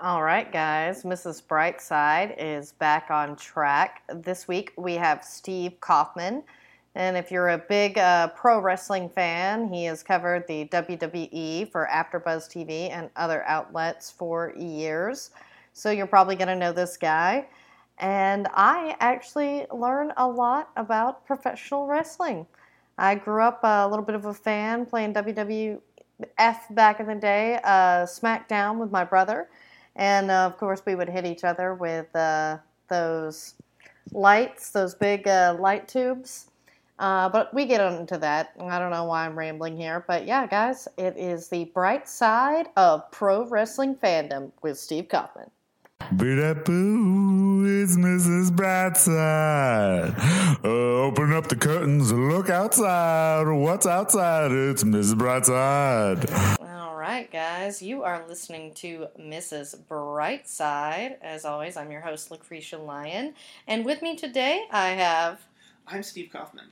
All right, guys. Mrs. Brightside is back on track. This week we have Steve Kaufman. And if you're a big uh, pro wrestling fan, he has covered the WWE for AfterBuzz TV and other outlets for years. So you're probably going to know this guy. And I actually learned a lot about professional wrestling. I grew up a little bit of a fan playing WWF back in the day, uh, SmackDown with my brother. And uh, of course, we would hit each other with uh, those lights, those big uh, light tubes. Uh, but we get into that. I don't know why I'm rambling here. But yeah, guys, it is the bright side of pro wrestling fandom with Steve Kaufman. Boo, it's Mrs. Brightside. Uh, open up the curtains, look outside. What's outside? It's Mrs. Brightside. All right, guys, you are listening to Mrs. Brightside. As always, I'm your host, Lucretia Lyon. And with me today, I have. I'm Steve Kaufman.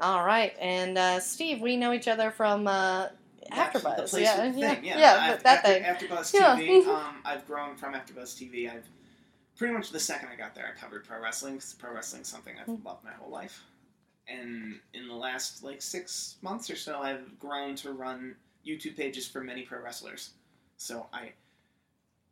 All right, and uh, Steve, we know each other from uh, AfterBuzz. the yeah, yeah, yeah. yeah, that after, thing. AfterBuzz Yeah. TV. um, I've grown from AfterBuzz TV. I've pretty much the second I got there, I covered pro wrestling. Cause Pro wrestling is something I've Mm. loved my whole life. And in the last like six months or so, I've grown to run YouTube pages for many pro wrestlers. So I,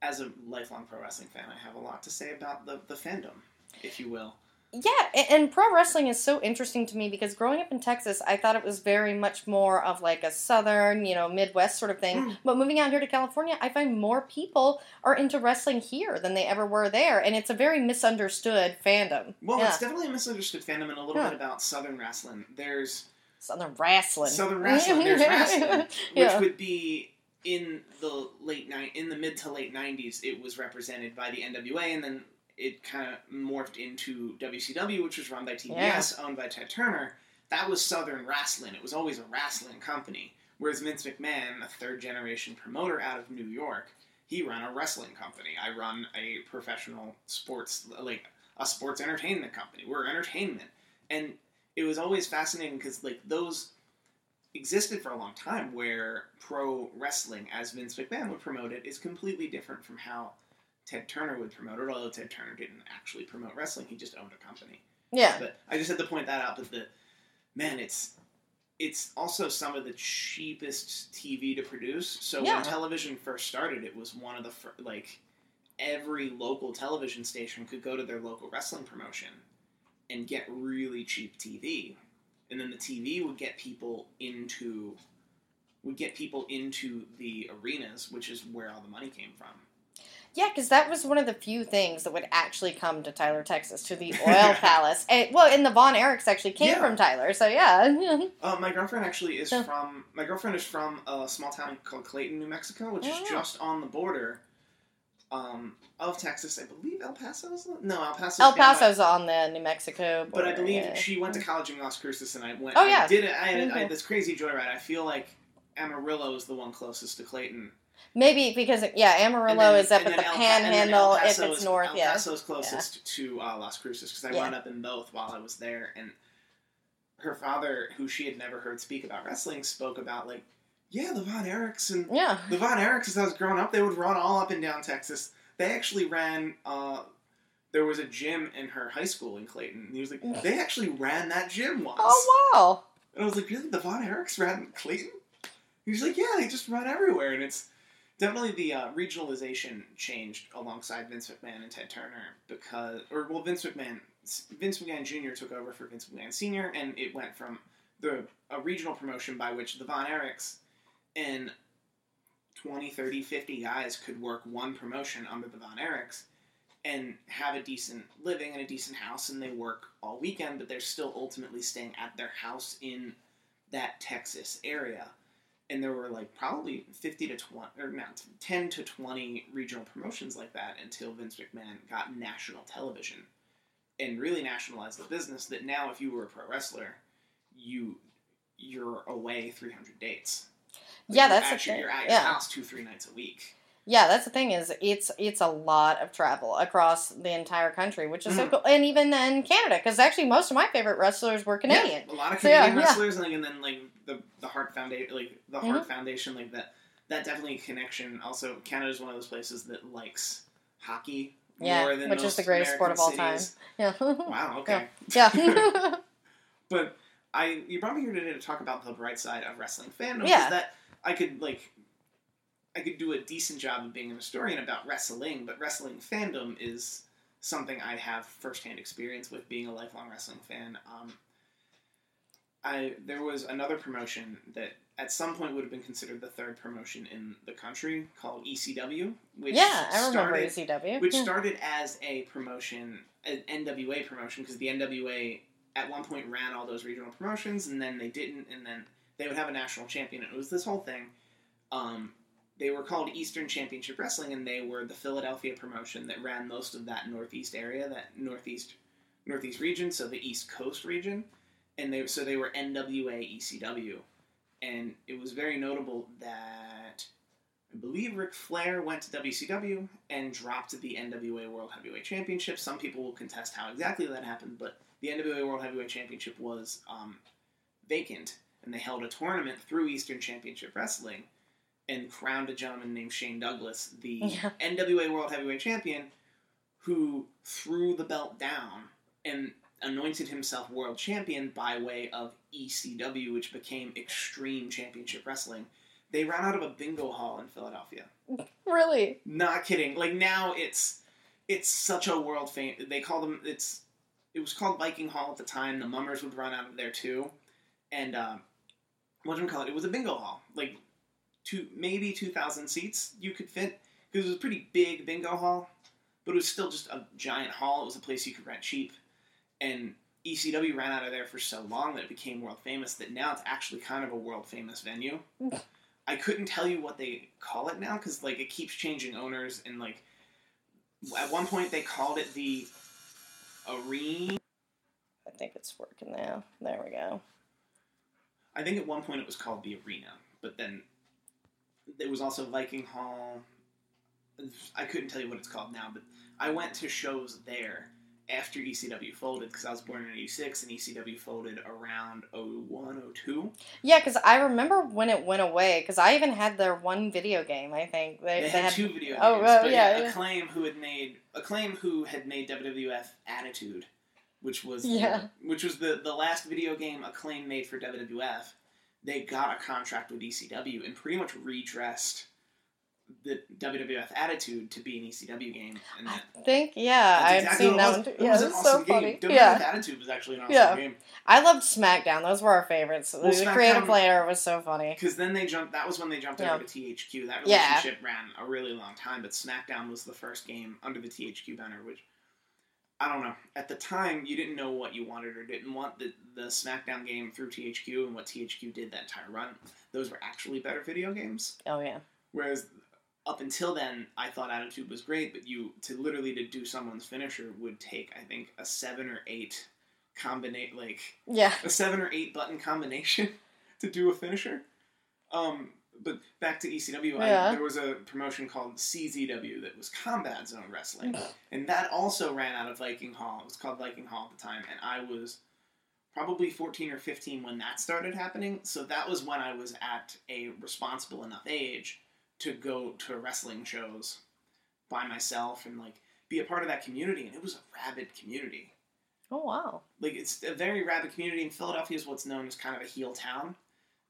as a lifelong pro wrestling fan, I have a lot to say about the the fandom, if you will. Yeah, and pro wrestling is so interesting to me because growing up in Texas, I thought it was very much more of like a southern, you know, Midwest sort of thing. Mm. But moving out here to California, I find more people are into wrestling here than they ever were there, and it's a very misunderstood fandom. Well, yeah. it's definitely a misunderstood fandom, and a little Yeah. bit about Southern wrestling. There's southern wrestling. Southern wrestling. There's wrestling, which Yeah. would be in the late ni- in the mid to late '90s. It was represented by the NWA, and then it kind of morphed into WCW, which was run by TBS, owned by Ted Turner. That was Southern wrestling. It was always a wrestling company. Whereas Vince McMahon, a third generation promoter out of New York, he ran a wrestling company. I run a professional sports like a sports entertainment company. We're entertainment, and it was always fascinating because like those existed for a long time where pro wrestling as Vince McMahon would promote it is completely different from how Ted Turner would promote it, although Ted Turner didn't actually promote wrestling, he just owned a company. yeah. But I just had to point that out that the man, it's it's also some of the cheapest TV to produce. So Yeah. when television first started, it was one of the fir- like every local television station could go to their local wrestling promotion and get really cheap TV, and then the TV would get people into would get people into the arenas, which is where all the money came from. Yeah, because that was one of the few things that would actually come to Tyler, Texas, to the Oil Palace. And, well, and the Von Erichs actually came Yeah. from Tyler, so yeah. Uh, my girlfriend actually is from. My girlfriend is from a small town called Clayton, New Mexico, which Oh, is just on the border um, of Texas. I believe El Paso Paso's. No, El Paso. El down by- on the New Mexico But I believe yeah. she went to college in Las Cruces, and I went. Oh, yeah. I did it. I had, I Mhm. had this crazy joyride. I feel like Amarillo is the one closest to Clayton. Maybe because, yeah, Amarillo then- is up at the El Pa- and then panhandle El if it's is- north, El yeah. Paso's closest to uh, Las Cruces because I Yeah. wound up in both while I was there, and her father, who she had never heard speak about wrestling, spoke about like, yeah, the Von Erichs and Yeah. the Von Erichs. As I was growing up, they would run all up and down Texas. They actually ran. Uh, there was a gym in her high school in Clayton. And he was like, they actually ran that gym once. Oh, wow. And I was like, really? The Von Erichs ran in Clayton? He was like, yeah, they just run everywhere. And it's definitely the uh, regionalization changed alongside Vince McMahon and Ted Turner because, or well, Vince McMahon, Vince McMahon Jr. took over for Vince McMahon Sr. and it went from the a regional promotion by which the Von Erichs and 20, 30, 50 guys could work one promotion under the Von Erichs and have a decent living and a decent house and they work all weekend but they're still ultimately staying at their house in that Texas area. And there were like probably 50 to 20 or not 10 to 20 regional promotions like that until Vince McMahon got national television and really nationalized the business that now if you were a pro wrestler you you're away 300 dates Like, Yeah, that's the your, thing. you're at your Yeah. house two three nights a week Yeah, that's the thing is it's it's a lot of travel across the entire country, which is so Mhm. cool. And even in Canada, because actually most of my favorite wrestlers were Canadian. Yeah, a lot of So, yeah, Canadian yeah. wrestlers, and, then like the the Hart Foundation, like the Mm-hmm. Hart Foundation, like that that definitely connection. Also, Canada is one of those places that likes hockey Yeah, more than which is the greatest sport of all American cities. Yeah. Wow. Okay. yeah. But I, you brought me here today to talk about the bright side of wrestling fandom. Yeah. Is that I could like, I could do a decent job of being an historian about wrestling, but wrestling fandom is something I have firsthand experience with, being a lifelong wrestling fan. Um, I there was another promotion that at some point would have been considered the third promotion in the country called ECW, which yeah, I remember started, ECW. which Yeah. started as a promotion, an NWA promotion, because the NWA at one point ran all those regional promotions, and then they didn't, and then they would have a national champion. It was this whole thing. Um, they were called Eastern Championship Wrestling, and they were the Philadelphia promotion that ran most of that Northeast area, that Northeast Northeast region, so the East Coast region, and they so they were NWA ECW, and it was very notable that I believe Ric Flair went to WCW and dropped the NWA World Heavyweight Championship. Some people will contest how exactly that happened, but the NWA World Heavyweight Championship was um, vacant, and they held a tournament through Eastern Championship Wrestling and crowned a gentleman named Shane Douglas, the Yeah. NWA World Heavyweight Champion, who threw the belt down and anointed himself world champion by way of ECW, which became Extreme Championship Wrestling. They ran out of a bingo hall in Philadelphia. really? Not kidding. Like now, it's it's such a world fame. They call them. It's it was called Viking Hall at the time. The Mummers would run out of there too, and um, what do you call it? It was a bingo hall, like two maybe two thousand seats you could fit because it was a pretty big bingo hall, but it was still just a giant hall. It was a place you could rent cheap, and ECW ran out of there for so long that it became world famous. That now it's actually kind of a world famous venue. I couldn't tell you what they call it now because like it keeps changing owners and like at one point they called it the arena. I think it's working now. There we go. I think at one point it was called the arena, but then it was also Viking Hall. I couldn't tell you what it's called now, but I went to shows there after ECW folded because I was born in '86 and ECW folded around 01, 02. Yeah, because I remember when it went away. Because I even had their one video game. I think they, They, they had, two video oh, games, Oh, well, yeah, yeah. Acclaim who had made Acclaim who had made WWF Attitude, which was Yeah. which was the the last video game Acclaim made for WWF. They got a contract with ECW and pretty much redressed the WWF Attitude to be an ECW game, and that, I think yeah, I've exactly seen that one. It Yeah, was an awesome so game. funny. WWF Yeah, Attitude was actually an awesome Yeah. game I loved SmackDown. Those were our favorites. the SmackDown- creative later was so funny. because then they jumped. That was when they jumped Yeah. over to THQ. That Yeah. relationship ran a really long time, but SmackDown was the first game under the THQ banner, which I don't know. At the time, you didn't know what you wanted or didn't want. The the SmackDown game through THQ and what THQ did that entire run, those were actually better video games. Oh yeah, Whereas up until then, I thought Attitude was great, but you to literally to do someone's finisher would take I think a seven or eight combinate like yeah. a seven or eight button combination to do a finisher. Um, but back to ECW, I- there was a promotion called CZW that was Combat Zone Wrestling, mm. and that also ran out of Viking Hall. It was called Viking Hall at the time, and I was probably 14 or 15 when that started happening. So that was when I was at a responsible enough age to go to wrestling shows by myself and like be a part of that community, and it was a rabid community Oh wow. like it's a very rabid community. And Philadelphia is what's known as kind of a heel town.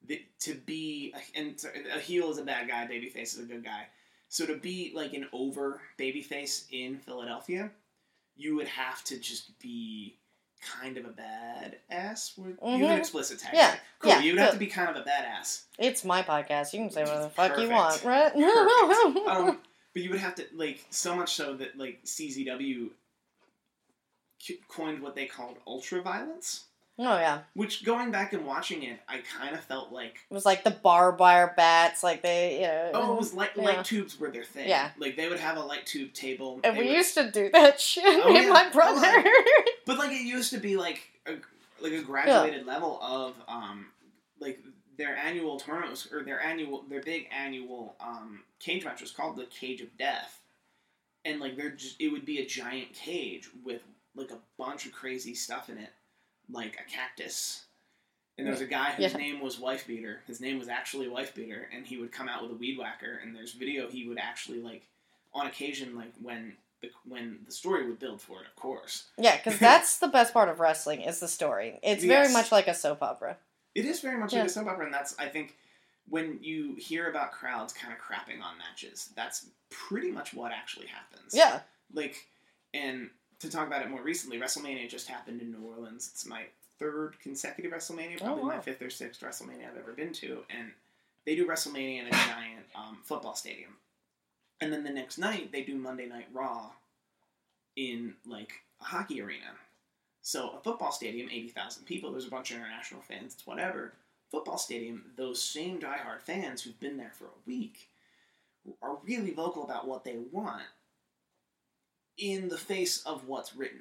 The, to be and a heel is a bad guy, babyface is a good guy. So to be like an over babyface in Philadelphia, you would have to just be kind of a bad ass. Use Mhm. an explicit tag. Yeah. Cool. yeah, You'd have to be kind of a badass. It's my podcast. You can say whatever the fuck you want, right? Um, but you would have to like so much so that like CZW coined what they called ultra violence. Oh yeah. Which going back and watching it, I kind of felt like It was like the barbed wire bats, like they, you know. oh, it was light Yeah. light tubes were their thing. Yeah. like they would have a light tube table. And we would- used to do that shit, Oh, me and yeah. my Oh, brother. but like it used to be like a like a graduated level of um like their annual tournament was, or their annual their big annual um cage match was called the Cage of Death, and like they're just it would be a giant cage with like a bunch of crazy stuff in it, like a cactus. And there was a guy whose Yeah. name was Wife Beater. His name was actually Wife Beater, and he would come out with a weed whacker. And there's video he would actually like, on occasion, like when the when the story would build for it, of course. Yeah, because that's the best part of wrestling is the story. It's very much like a soap opera. It is very much Yeah. like a soap opera, and that's I think when you hear about crowds kind of crapping on matches, that's pretty much what actually happens. Yeah. Like, and to talk about it more recently, WrestleMania just happened in New Orleans. It's my third consecutive WrestleMania, Oh, probably my fifth or sixth WrestleMania I've ever been to, and they do WrestleMania in a giant um, football stadium, and then the next night they do Monday Night Raw in like a hockey arena. So a football stadium, eighty thousand people. There's a bunch of international fans. It's whatever. Football stadium. Those same diehard fans who've been there for a week are really vocal about what they want in the face of what's written.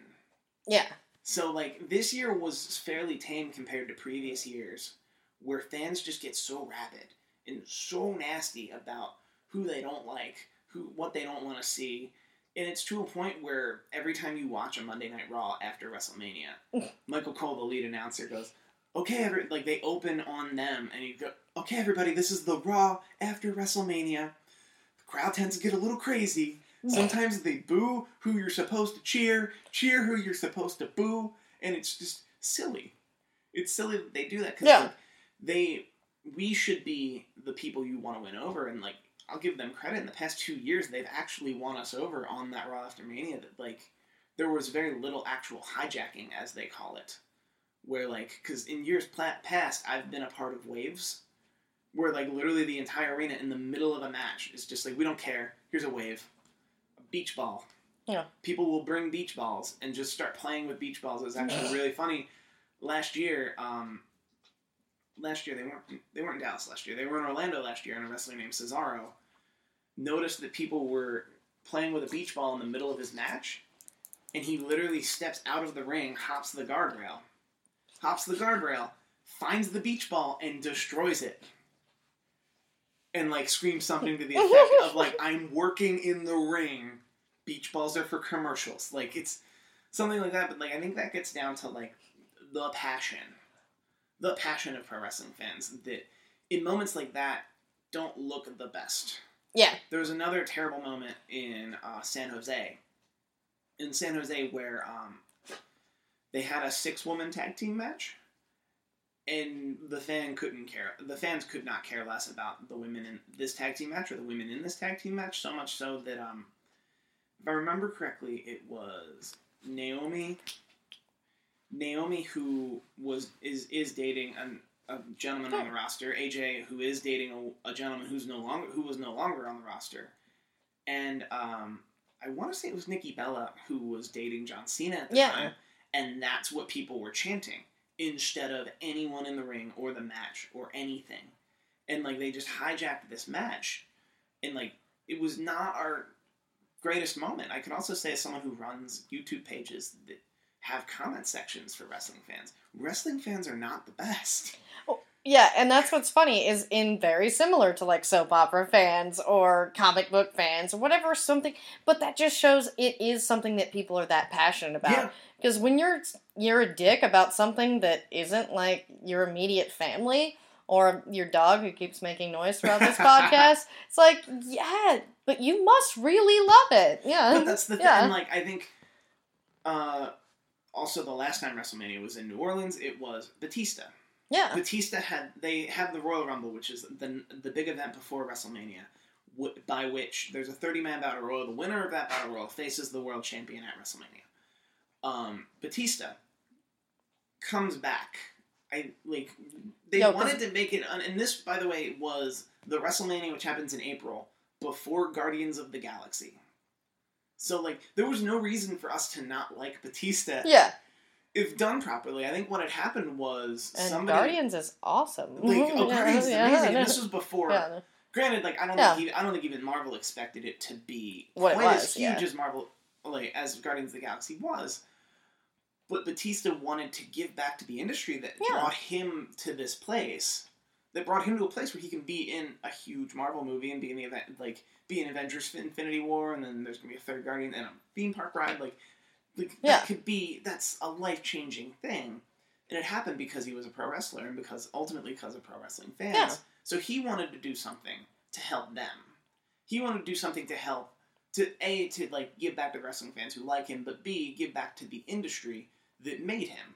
Yeah. So like this year was fairly tame compared to previous years, where fans just get so rabid and so nasty about who they don't like, who what they don't want to see, and it's to a point where every time you watch a Monday Night Raw after WrestleMania, Michael Cole, the lead announcer, goes, "Okay, every, like they open on them, and you go, okay, everybody, this is the Raw after WrestleMania." The crowd tends to get a little crazy. Sometimes they boo who you're supposed to cheer, cheer who you're supposed to boo, and it's just silly. It's silly that they do that because Yeah. they we should be the people you want to win over, and like I'll give them credit. In the past two years, they've actually won us over on that Raw after Mania. That like there was very little actual hijacking, as they call it, where like because in years past I've been a part of waves. Where like literally the entire arena in the middle of a match is just like we don't care. Here's a wave, beach ball. Yeah. People will bring beach balls and just start playing with beach balls. It was actually really funny. Last year, um, last year they weren't they weren't in Dallas last year. They were in Orlando last year, and a wrestler named Cesaro noticed that people were playing with a beach ball in the middle of his match, and he literally steps out of the ring, hops the guardrail, hops the guardrail, finds the beach ball, and destroys it. And like screams something to the effect of like, "I'm working in the ring. Beach balls are for commercials." Like it's something like that. But like I think that gets down to like the passion, the passion of pro wrestling fans that in moments like that don't look the best. Yeah. There was another terrible moment in uh, San Jose. In San Jose, where um, they had a six-woman tag team match, and the fan couldn't care. The fans could not care less about the women in this tag team match or the women in this tag team match. So much so that, um, if I remember correctly, it was Naomi. Naomi, who was is is dating an, a gentleman on the roster, AJ, who is dating a, a gentleman who's no longer who was no longer on the roster, and um, I want to say it was Nikki Bella who was dating John Cena at the Yeah. time, and that's what people were chanting instead of anyone in the ring or the match or anything, and like they just hijacked this match, and like it was not our greatest moment. I can also say as someone who runs YouTube pages that have comment sections for wrestling fans. Wrestling fans are not the best. Oh, yeah, and that's what's funny is in very similar to like soap opera fans or comic book fans or whatever something, but that just shows it is something that people are that passionate about. Yeah. Because when you're you're a dick about something that isn't like your immediate family or your dog who keeps making noise throughout this podcast, it's like yeah, but you must really love it. Yeah, But that's the thing. And like I think, uh, also the last time WrestleMania was in New Orleans, it was Batista. yeah, Batista had they have the Royal Rumble, which is the the big event before WrestleMania, by which there's a 30 man battle royal. The winner of that battle royal faces the world champion at WrestleMania. Um, Batista comes back. I like they Yo, wanted to make it, un- and this, by the way, was the WrestleMania which happens in April before Guardians of the Galaxy. So like there was no reason for us to not like Batista yeah. if done properly. I think what had happened was And somebody Guardians is awesome. like oh, yeah, Guardians is amazing. yeah. This was before. Yeah. Granted, like I don't Yeah. think even, I don't think even Marvel expected it to be What it quite was, as huge yeah. as Marvel like as Guardians of the Galaxy was. But Batista wanted to give back to the industry that Yeah. brought him to this place. That brought him to a place where he can be in a huge Marvel movie and be in the event like be in Avengers Infinity War and then there's gonna be a third Guardian and a theme park ride like like Yeah. that could be that's a life changing thing. and it happened because he was a pro wrestler and because ultimately because of pro wrestling fans. Yeah. So he wanted to do something to help them. He wanted to do something to help to a to like give back to wrestling fans who like him, but b give back to the industry that made him.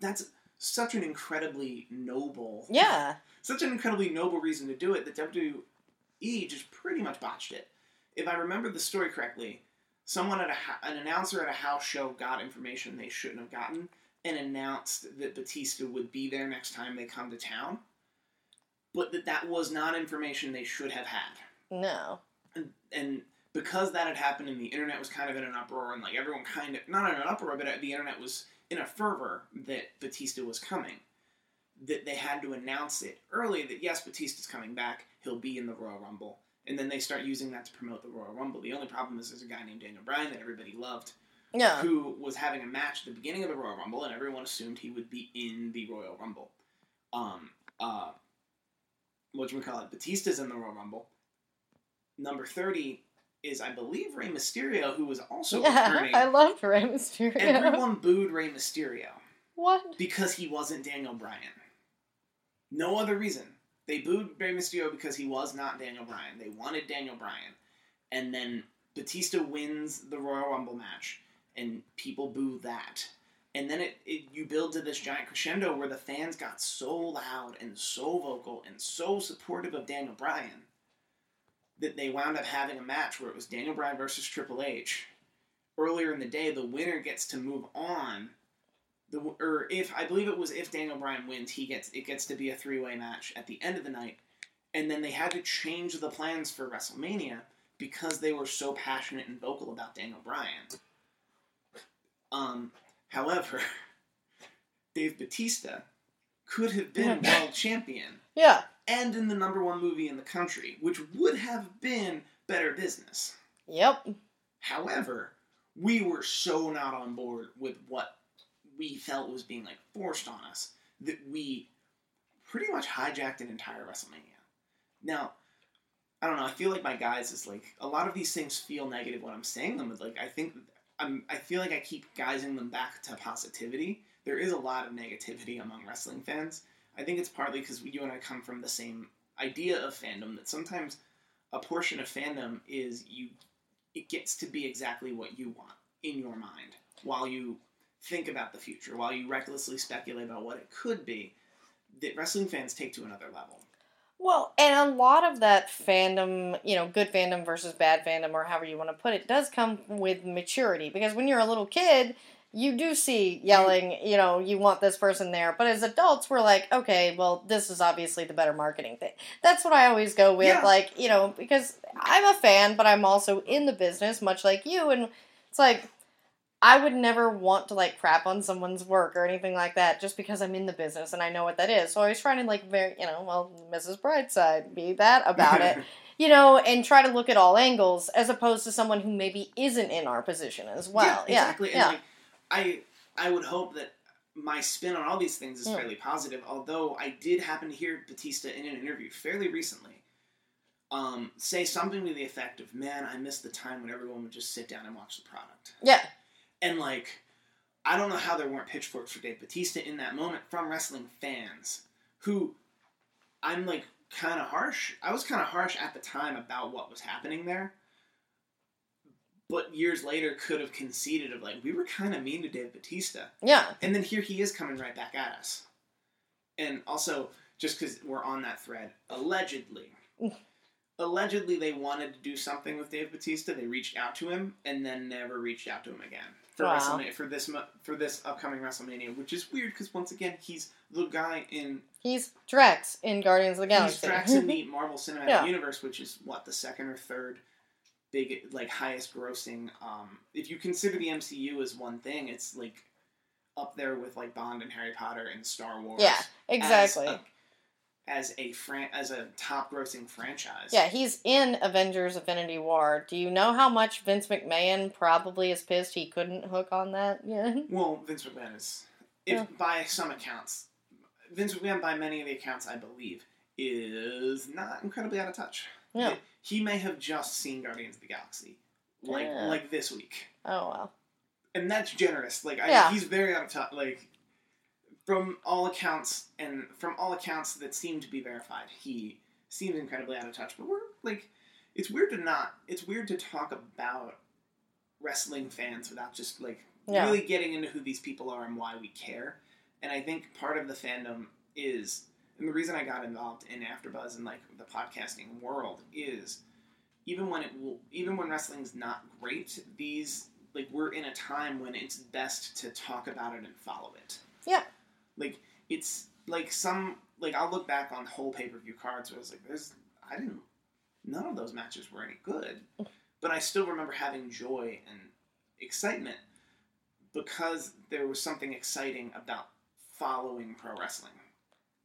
That's such an incredibly noble Yeah. such an incredibly noble reason to do it that WWE just pretty much botched it. If I remember the story correctly, someone at a an announcer at a house show got information they shouldn't have gotten and announced that Batista would be there next time they come to town, but that that was not information they should have had. No. And, and because that had happened and the internet was kind of in an uproar and like everyone kind of not in an uproar but the internet was in a fervor that Batista was coming that they had to announce it early that yes Batista's coming back he'll be in the Royal Rumble and then they start using that to promote the Royal Rumble the only problem is there's a guy named Daniel Bryan that everybody loved Yeah. who was having a match at the beginning of the Royal Rumble, and everyone assumed he would be in the Royal Rumble. Um, uh, what we call it? Batista's in the Royal Rumble. Number thirty is, I believe, Rey Mysterio, who was also Yeah. returning. I loved Rey Mysterio. Everyone booed Rey Mysterio What? because he wasn't Daniel Bryan. No other reason. They booed Rey Mysterio because he was not Daniel Bryan. They wanted Daniel Bryan. And then Batista wins the Royal Rumble match, and people boo that. And then it, it you build to this giant crescendo where the fans got so loud and so vocal and so supportive of Daniel Bryan that they wound up having a match where it was Daniel Bryan versus Triple H. Earlier in the day, the winner gets to move on the or if I believe it was if Daniel Bryan wins, he gets it gets to be a three way match at the end of the night, and then they had to change the plans for WrestleMania because they were so passionate and vocal about Daniel Bryan. Um, however, Dave Batista could have been world champion Yeah. And in the number one movie in the country, which would have been better business. Yep. However, we were so not on board with what we felt was being like forced on us that we pretty much hijacked an entire WrestleMania. Now, I don't know. I feel like my guys is like a lot of these things feel negative when I'm saying them. But like I think I'm. I feel like I keep guising them back to positivity. There is a lot of negativity among wrestling fans. I think it's partly because you and I come from the same idea of fandom that sometimes a portion of fandom is you it gets to be exactly what you want in your mind while you think about the future, while you recklessly speculate about what it could be, that wrestling fans take to another level. Well, and a lot of that fandom, you know, good fandom versus bad fandom, or however you want to put it, does come with maturity. Because when you're a little kid, you do see yelling, you know, you want this person there. But as adults, we're like, okay, well, this is obviously the better marketing thing. That's what I always go with. Yeah. Like, you know, because I'm a fan, but I'm also in the business, much like you. And it's like, I would never want to like crap on someone's work or anything like that just because I'm in the business and I know what that is. So I was trying to like very, you know, well, Mrs. Brightside, be that about it, you know, and try to look at all angles as opposed to someone who maybe isn't in our position as well. yeah, Yeah, exactly. yeah, And like, I I would hope that my spin on all these things is Mm. fairly positive. Although I did happen to hear Batista in an interview fairly recently. Um, say something to the effect of, "Man, I miss the time when everyone would just sit down and watch the product." yeah, And like, I don't know how there weren't pitchforks for Dave Batista in that moment from wrestling fans who I'm like kind of harsh. I was kind of harsh at the time about what was happening there. But years later could have conceded of like we were kind of mean to Dave Batista. yeah, And then here he is coming right back at us. And also, just because we're on that thread, allegedly, mm. allegedly they wanted to do something with Dave Batista. They reached out to him and then never reached out to him again for Wow. WrestleMania for this for this upcoming WrestleMania, which is weird because once again he's the guy in he's Drax in Guardians of the Galaxy. he's. Drax in the Marvel Cinematic Yeah. Universe, which is what the second or third big like highest grossing. Um, if you consider the MCU as one thing, it's like up there with like Bond and Harry Potter and Star Wars. yeah, exactly. As a, as a fran- as a top grossing franchise. yeah, he's in Avengers: Infinity War. Do you know how much Vince McMahon probably is pissed he couldn't hook on that? Yeah. Well, Vince McMahon is, if Yeah. by some accounts, Vince McMahon, by many of the accounts I believe, is not incredibly out of touch. Yeah. He may have just seen Guardians of the Galaxy, like Yeah. like this week. Oh well. and that's generous. Like, I, Yeah. he's very out of touch. Like, from all accounts and from all accounts that seem to be verified, he seems incredibly out of touch. But we're like, it's weird to not. It's weird to talk about wrestling fans without just like Yeah. really getting into who these people are and why we care. And I think part of the fandom is, and the reason I got involved in AfterBuzz and like the podcasting world is, even when it will, even when wrestling's not great, these like we're in a time when it's best to talk about it and follow it. Yeah. Like it's like some like I'll look back on whole pay per view cards where I was like, there's I didn't none of those matches were any good, but I still remember having joy and excitement because there was something exciting about following pro wrestling.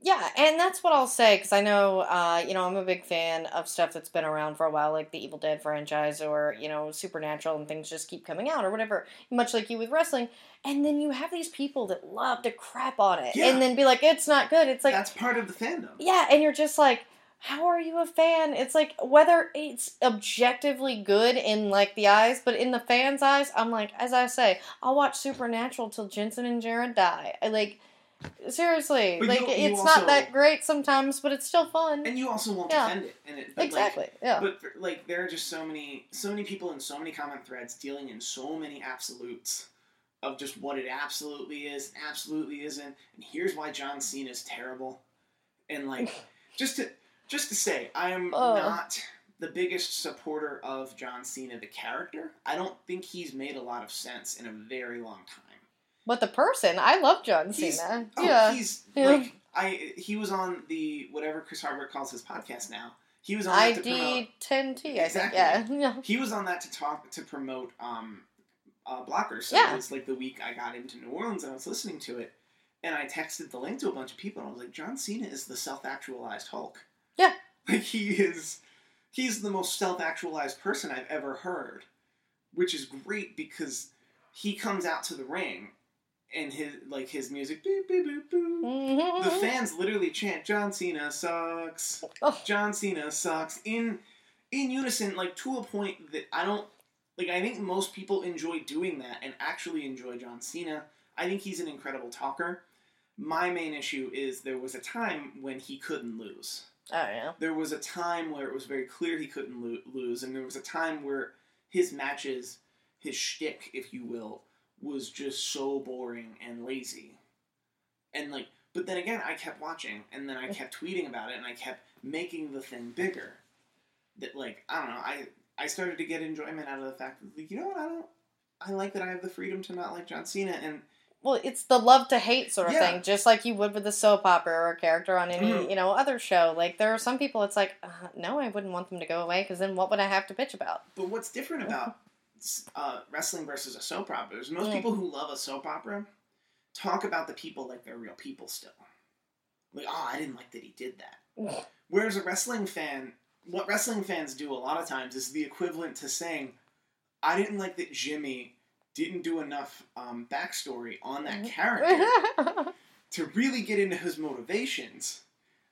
Yeah, and that's what I'll say because I know, uh, you know, I'm a big fan of stuff that's been around for a while, like the Evil Dead franchise or you know Supernatural, and things just keep coming out or whatever. Much like you with wrestling, and then you have these people that love to crap on it, Yeah. and then be like, "It's not good." It's like, That's part of the fandom. yeah, and you're just like, how are you a fan? It's like whether it's objectively good in like the eyes, but in the fans' eyes, I'm like, as I say, I'll watch Supernatural till Jensen and Jared die. I like seriously, But like you- you it's also- not that great sometimes, but it's still fun. And you also won't Yeah. defend it. And it but, like, exactly. yeah. But for- like there are just so many so many people in so many comment threads dealing in so many absolutes of just what it absolutely is, absolutely isn't, and here's why John Cena is terrible. And like just to just to say, I am Ugh. not the biggest supporter of John Cena the character. I don't think he's made a lot of sense in a very long time. But the person, I love John He's- Cena. Oh, yeah. he's Yeah. like I he was on the whatever Chris Hardwick calls his podcast now. He was on that to promote ID 10T, I Exactly. think. Yeah. Yeah. he was on that to talk to promote um uh, blockers so Yeah. it was like the week i got into new orleans and i was listening to it and i texted the link to a bunch of people and i was like john cena is the self-actualized hulk Yeah. like he is he's the most self-actualized person i've ever heard which is great because he comes out to the ring and his like his music beep, beep, boop. Mhm. the fans literally chant john cena sucks Oh. John Cena sucks in in unison, like to a point that I don't like. I think most people enjoy doing that and actually enjoy John Cena. I think he's an incredible talker. My main issue is there was a time when he couldn't lose. Oh, yeah. There was a time where it was very clear he couldn't lo- lose, and there was a time where his matches, his shtick, if you will, was just so boring and lazy. And like, but then again, I kept watching, and then I kept tweeting about it, and I kept making the thing bigger. That like, I don't know, I I started to get enjoyment out of the fact that like, you know what, I don't, I like that I have the freedom to not like John Cena, and Well, it's the love to hate sort of Yeah. thing, just like you would with a soap opera or a character on any Mhm. you know other show. Like there are some people, it's like, uh, no, I wouldn't want them to go away because then what would I have to bitch about? But what's different about uh, wrestling versus a soap opera is most Mm. people who love a soap opera talk about the people like they're real people still. Like, oh, I didn't like that he did that. Mm. Whereas a wrestling fan, what wrestling fans do a lot of times is the equivalent to saying, I didn't like that Jimmy didn't do enough um, backstory on that Mhm. character to really get into his motivations,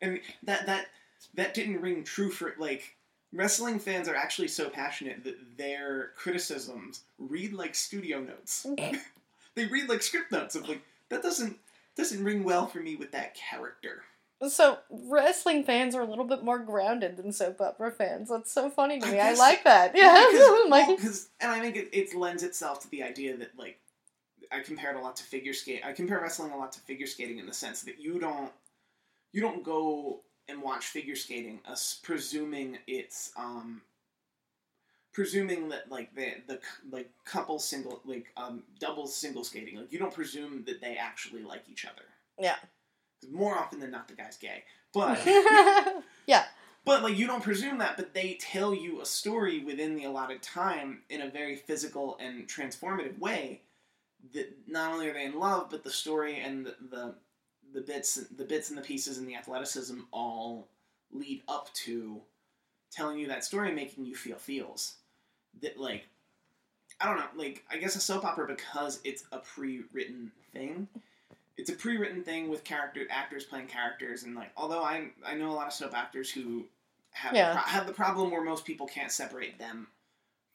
and that that that didn't ring true for like wrestling fans are actually so passionate that their criticisms read like studio notes. Eh. they read like script notes of like that doesn't doesn't ring well for me with that character. so wrestling fans are a little bit more grounded than soap opera fans. That's so funny to me. I, guess- like that. Yeah, because, Like- well, and I think it, it lends itself to the idea that like I compare it a lot to figure skate. I compare wrestling a lot to figure skating in the sense that you don't you don't go and watch figure skating as presuming it's um presuming that like the the like couple single like um double single skating like you don't presume that they actually like each other Yeah. more often than not the guy's gay but yeah, but like you don't presume that, but they tell you a story within the allotted time in a very physical and transformative way. That not only are they in love, but the story and the the, the bits the bits and the pieces and the athleticism all lead up to telling you that story and making you feel feels. That like I don't know, like I guess a soap opera because it's a pre-written thing. It's a pre-written thing with character actors playing characters, and like although I I know a lot of soap actors who have Yeah. the pro- have the problem where most people can't separate them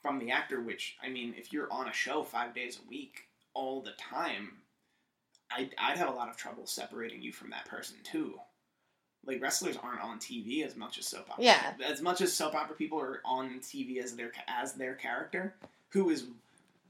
from the actor. Which I mean, if you're on a show five days a week all the time, I'd, I'd have a lot of trouble separating you from that person too. Like wrestlers aren't on TV as much as soap opera. Yeah. As much as soap opera people are on TV as their as their character, who is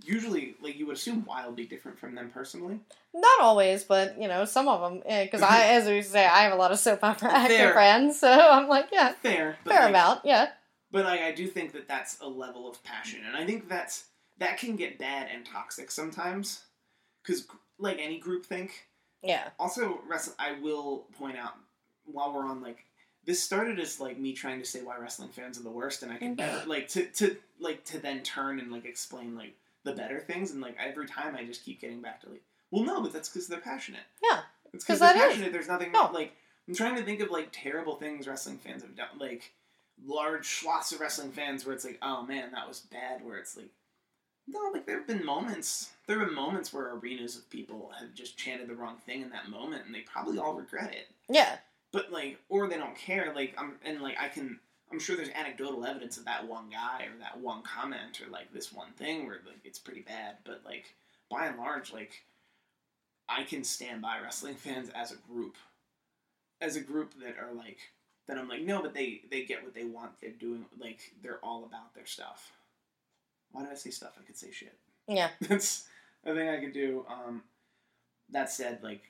usually like you would assume wildly different from them personally. Not always, but you know, some of them. Because eh, I, as we say, I have a lot of soap opera actor Fair. friends, so I'm like, yeah, Fair, fair like, amount, yeah. But like, I do think that that's a level of passion, and I think that's that can get bad and toxic sometimes, because like any group think. Yeah. Also, wrestling. I will point out while we're on like this started as like me trying to say why wrestling fans are the worst, and I can mm-hmm. better like to to like to then turn and like explain like the better things, and like every time I just keep getting back to like, well, no, but that's because they're passionate. Yeah. It's 'Cause because they're that is. passionate. There's nothing No. like I'm trying to think of like terrible things wrestling fans have done, like large swaths of wrestling fans where it's like, oh man, that was bad. Where it's like, no, like there have been moments. There have been moments where arenas of people have just chanted the wrong thing in that moment, and they probably all regret it. Yeah. But like, or they don't care. Like, I'm and like I can. I'm sure there's anecdotal evidence of that one guy or that one comment or like this one thing where like it's pretty bad. But like by and large, like I can stand by wrestling fans as a group, as a group that are like that. I'm like, no, but they they get what they want. They're doing like they're all about their stuff. Why did I say stuff? I could say shit. Yeah. That's a thing I could do. Um, that said, like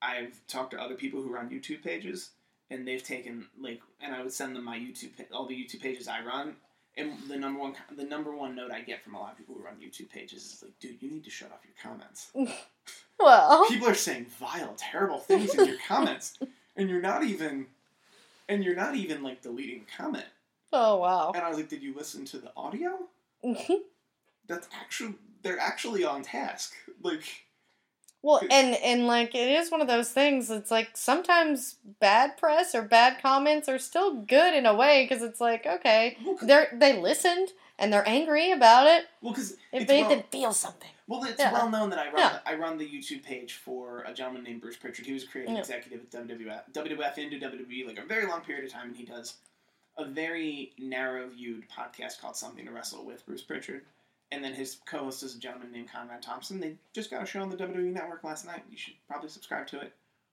I've talked to other people who run YouTube pages, and they've taken like, and I would send them my YouTube all the YouTube pages I run, and the number one the number one note I get from a lot of people who run YouTube pages is like, dude, you need to shut off your comments. Well, People are saying vile, terrible things in your comments, and you're not even, and you're not even like deleting the comment. oh wow. And I was like, did you listen to the audio? Mm-hmm. That's actually they're actually on task. Like. well, and and like it is one of those things. It's like sometimes bad press or bad comments are still good in a way because it's like okay, Well, they're they listened and they're angry about it. Well, because It made well- them feel something. Well, it's Yeah. well known that I run Yeah. I run the YouTube page for a gentleman named Bruce Pritchard. He was creative Yeah. executive at WWF, WWF into WWE like a very long period of time, and he does a very narrow viewed podcast called Something to Wrestle with Bruce Pritchard. And then his co-host is a gentleman named Conrad Thompson. They just got a show on the WWE Network last night. You should probably subscribe to it,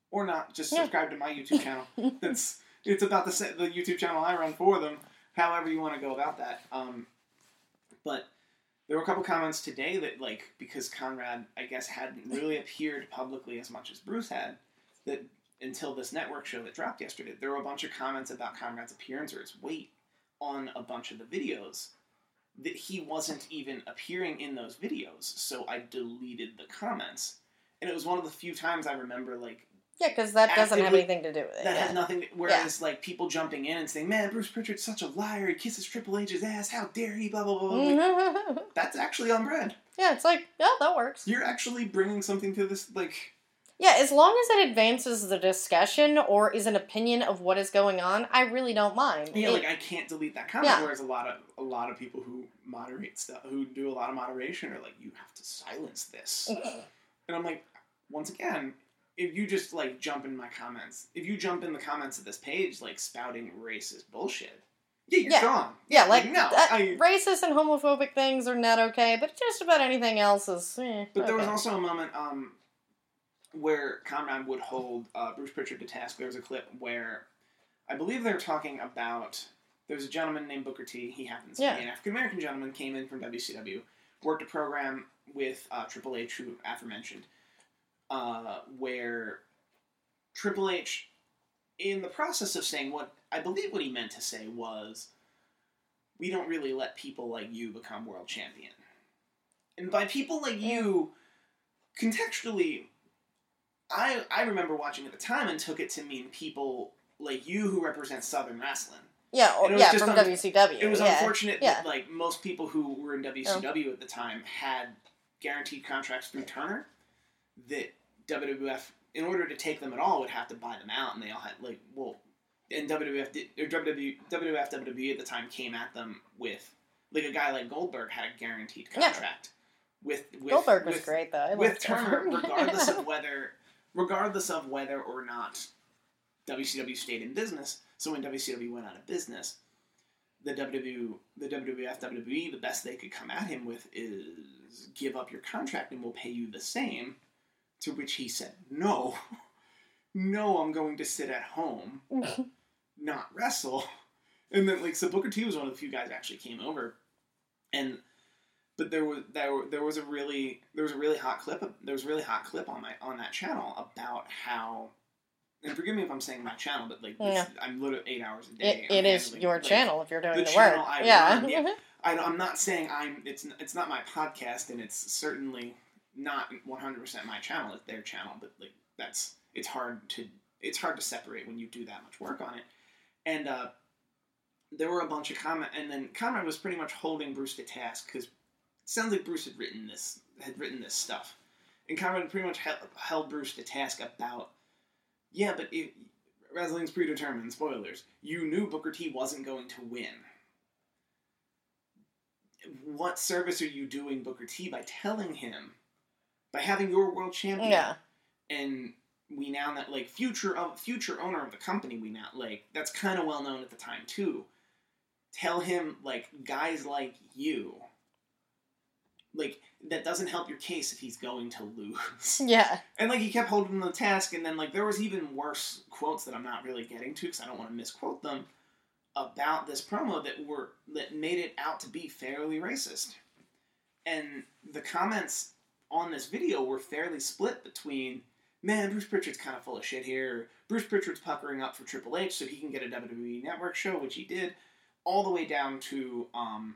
or not. Just subscribe to my YouTube channel. It's it's about the the YouTube channel I run for them. However you want to go about that. Um, but there were a couple comments today that like because Conrad I guess hadn't really appeared publicly as much as Bruce had that until this network show that dropped yesterday there were a bunch of comments about Conrad's appearance or his weight on a bunch of the videos that he wasn't even appearing in those videos so I deleted the comments and it was one of the few times I remember like Yeah, because that doesn't have anything to do with it. that yeah. has nothing. Whereas, like people jumping in and saying, "Man, Bruce Pritchard's such a liar. He kisses Triple H's ass. How dare he?" Blah blah blah. blah. Like, that's actually on brand. yeah, it's like yeah, that works. You're actually bringing something to this. Like, Yeah, as long as it advances the discussion or is an opinion of what is going on, I really don't mind. yeah, It- like I can't delete that comment. Yeah. Whereas a lot of a lot of people who moderate stuff, who do a lot of moderation, are like, "You have to silence this." and I'm like, once again. If you just like jump in my comments, if you jump in the comments of this page like spouting racist bullshit, yeah, you're Yeah. gone. yeah, like, no, that- I, racist and homophobic things are not okay, but just about anything else is. Eh, But there was also a moment um, where Conrad would hold uh, Bruce Pritchard to task. There was a clip where I believe they were talking about. There was a gentleman named Booker T. He happens to Yeah. be an African American gentleman. Came in from WCW, worked a program with uh, Triple H, who aforementioned, uh, where Triple H, in the process of saying what I believe what he meant to say was, we don't really let people like you become world champion. And by people like you, contextually, I I remember watching at the time and took it to mean people like you who represent Southern wrestling. Yeah, oh, or, was yeah, just from un- WCW. It was yeah. unfortunate yeah. that like most people who were in WCW oh. at the time had guaranteed contracts through Turner. That WWF, in order to take them at all, would have to buy them out, and they all had like well, and WWF did, or WW, WWF WWE at the time came at them with like a guy like Goldberg had a guaranteed Yeah. contract. With, with Goldberg was with, great though. I with Turner, regardless of whether, regardless of whether or not WCW stayed in business. So when WCW went out of business, the WW, the WWF, WWE, the best they could come at him with is give up your contract and we'll pay you the same To which he said, "No, no, I'm going to sit at home, not wrestle." And then like so Booker T was one of the few guys actually came over, and but there was there, there was a really there was a really hot clip there was a really hot clip on my on that channel about how and forgive me if I'm saying my channel, but like this, Yeah. I'm literally eight hours a day. It, it is your like, channel if you're doing the the, work. I yeah. run, yeah. I, I'm not saying I'm. It's it's not my podcast, and it's certainly not 100 percent my channel. It's their channel, but like that's it's hard to it's hard to separate when you do that much work on it. And uh, there were a bunch of comment, and then Conrad was pretty much holding Bruce to task because sounds like Bruce had written this had written this stuff, and Conrad pretty much held, held Bruce to task about yeah, but if, wrestling's predetermined. Spoilers. You knew Booker T wasn't going to win what service are you doing Booker T by telling him, by having your world champion, Yeah. and we now that like future of future owner of the company, we now like that's kind of well known at the time too. Tell him like guys like you, like that doesn't help your case if he's going to lose. Yeah. And like he kept holding the task, and then like there was even worse quotes that I'm not really getting to because I don't want to misquote them about this promo that were that made it out to be fairly racist. And the comments on this video were fairly split between, man, Bruce Pritchard's kind of full of shit here. Bruce Pritchard's puckering up for Triple H so he can get a WWE Network show, which he did, all the way down to, um,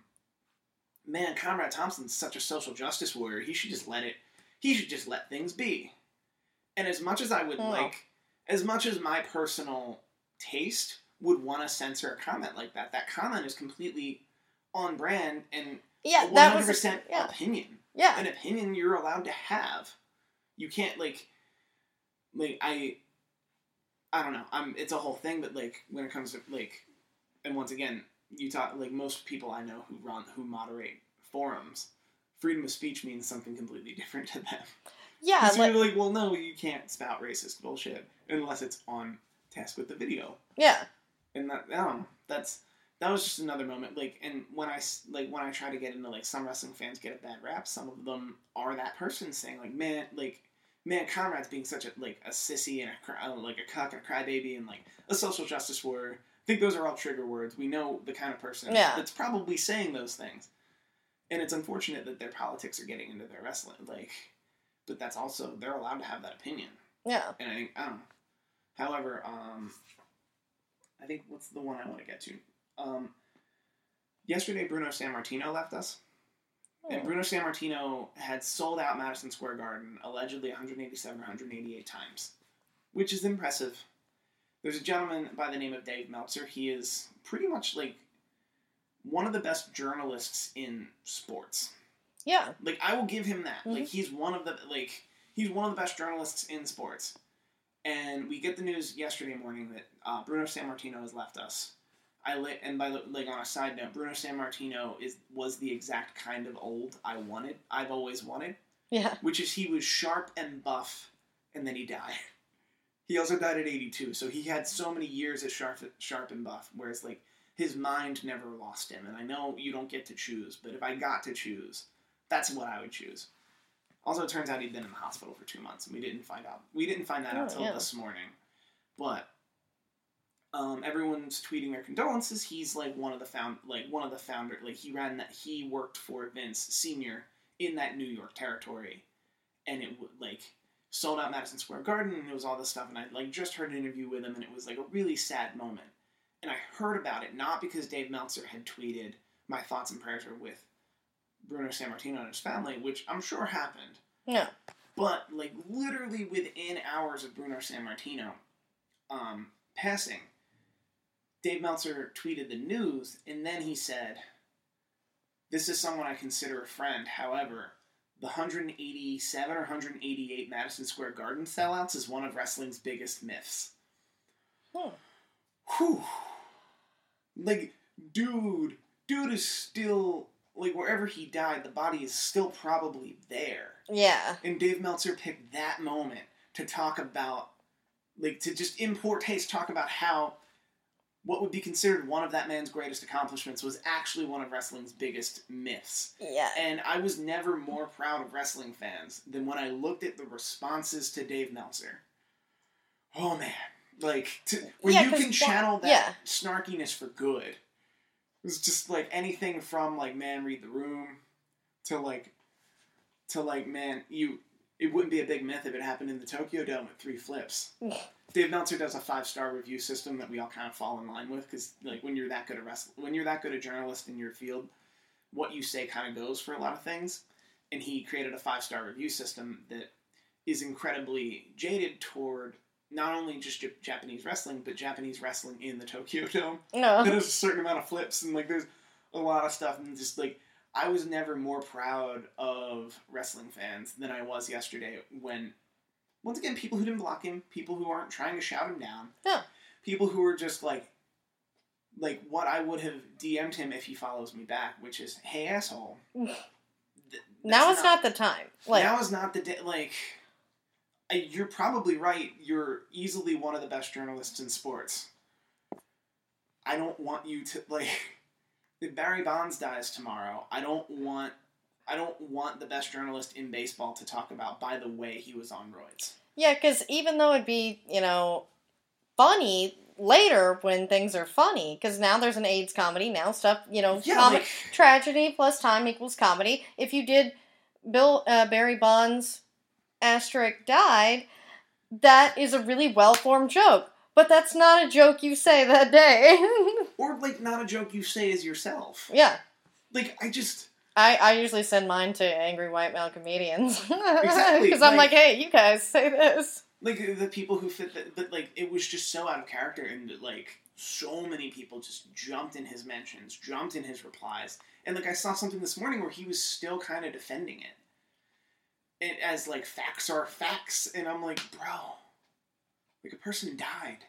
man, Conrad Thompson's such a social justice warrior. He should just let it. He should just let things be. And as much as I would Oh. like, as much as my personal taste would want to censor a comment like that, that comment is completely on brand and Yeah. That hundred was. percent opinion. Yeah. An opinion you're allowed to have. You can't like, like I, I don't know. I'm. It's a whole thing, but like when it comes to like, and once again, you talk like most people I know who run who moderate forums. Freedom of speech means something completely different to them. Yeah. so Like, you're like, well, no, you can't spout racist bullshit unless it's on task with the video yeah. and that know. That's that was just another moment. Like, and when I like when I try to get into like some wrestling fans get a bad rap. Some of them are that person saying like, man, like man, Conrad's being such a like a sissy and a like a cuck and a crybaby and like a social justice warrior. I think those are all trigger words. We know the kind of person Yeah. that's probably saying those things. And it's unfortunate that their politics are getting into their wrestling. Like, but that's also they're allowed to have that opinion. Yeah. And I think I don't know. However, um, I think what's the one I want to get to? Um, yesterday, Bruno Sammartino left us, and Hmm. Bruno Sammartino had sold out Madison Square Garden allegedly 187 or 188 times, which is impressive. There's a gentleman by the name of Dave Meltzer. He is pretty much like one of the best journalists in sports Yeah. like I will give him that. Mhm. Like he's one of the like he's one of the best journalists in sports. And we get the news yesterday morning that uh, Bruno Sammartino has left us. I li- and by the like on a side note, Bruno Sammartino is was the exact kind of old I wanted. I've always wanted, Yeah. which is he was sharp and buff, and then he died. He also died at 82, so he had so many years as sharp, sharp and buff. Whereas like his mind never lost him. And I know you don't get to choose, but if I got to choose, that's what I would choose. Also, it turns out he'd been in the hospital for two months, and we didn't find out. We didn't find that out Oh, until yeah. this morning. But um, everyone's tweeting their condolences. He's like one of the found, like one of the founder. Like he ran that. He worked for Vince Senior in that New York territory, and it would like sold out Madison Square Garden, and it was all this stuff. And I like just heard an interview with him, and it was like a really sad moment. And I heard about it not because Dave Meltzer had tweeted, "My thoughts and prayers are with Bruno Sammartino and his family," which I'm sure happened. Yeah. But like literally within hours of Bruno Sammartino um, passing, Dave Meltzer tweeted the news, and then he said, "This is someone I consider a friend. However, the 187 or 188 Madison Square Garden sellouts is one of wrestling's biggest myths." Hmm. Whew. Like, dude, dude is still like wherever he died, the body is still probably there. Yeah. And Dave Meltzer picked that moment to talk about, like, to just in poor taste talk about how what would be considered one of that man's greatest accomplishments was actually one of wrestling's biggest myths. Yeah. And I was never more proud of wrestling fans than when I looked at the responses to Dave Meltzer. Oh man, like to, when Yeah, you can that- channel that yeah. snarkiness for good. It was just like anything from like man read the room to like to like man you it wouldn't be a big myth if it happened in the Tokyo Dome with three flips. Dave Meltzer does a five star review system that we all kind of fall in line with because like when you're that good a wrestler, when you're that good a journalist in your field, what you say kind of goes for a lot of things. And he created a five star review system that is incredibly jaded toward not only just Jap- Japanese wrestling, but Japanese wrestling in the Tokyo Dome. No. There's a certain amount of flips and like there's a lot of stuff and just like I was never more proud of wrestling fans than I was yesterday when once again people who didn't block him, people who aren't trying to shout him down. Yeah. People who are just like like what I would have DM'd him if he follows me back, which is, "Hey asshole." Th- now that's it's not, the time. Like, now is not the day. Like, I, you're probably right. You're easily one of the best journalists in sports. I don't want you to like. If Barry Bonds dies tomorrow, I don't want. I don't want the best journalist in baseball to talk about. By the way, he was on roids. yeah, because even though it'd be, you know, funny later when things are funny, because now there's an AIDS comedy, now stuff, you know, Yeah, like- tragedy plus time equals comedy. If you did Bill uh, Barry Bonds asterisk died, that is a really well formed joke. But that's not a joke you say that day. Or like not a joke you say as yourself. yeah. Like I just. I, I usually send mine to angry white male comedians. Because I'm like- like, hey, you guys say this. like the people who fit that but like it was just so out of character and like so many people just jumped in his mentions jumped in his replies. And like i saw something this morning where he was still kind of defending it. And as like facts are facts. And i'm like bro like a person died.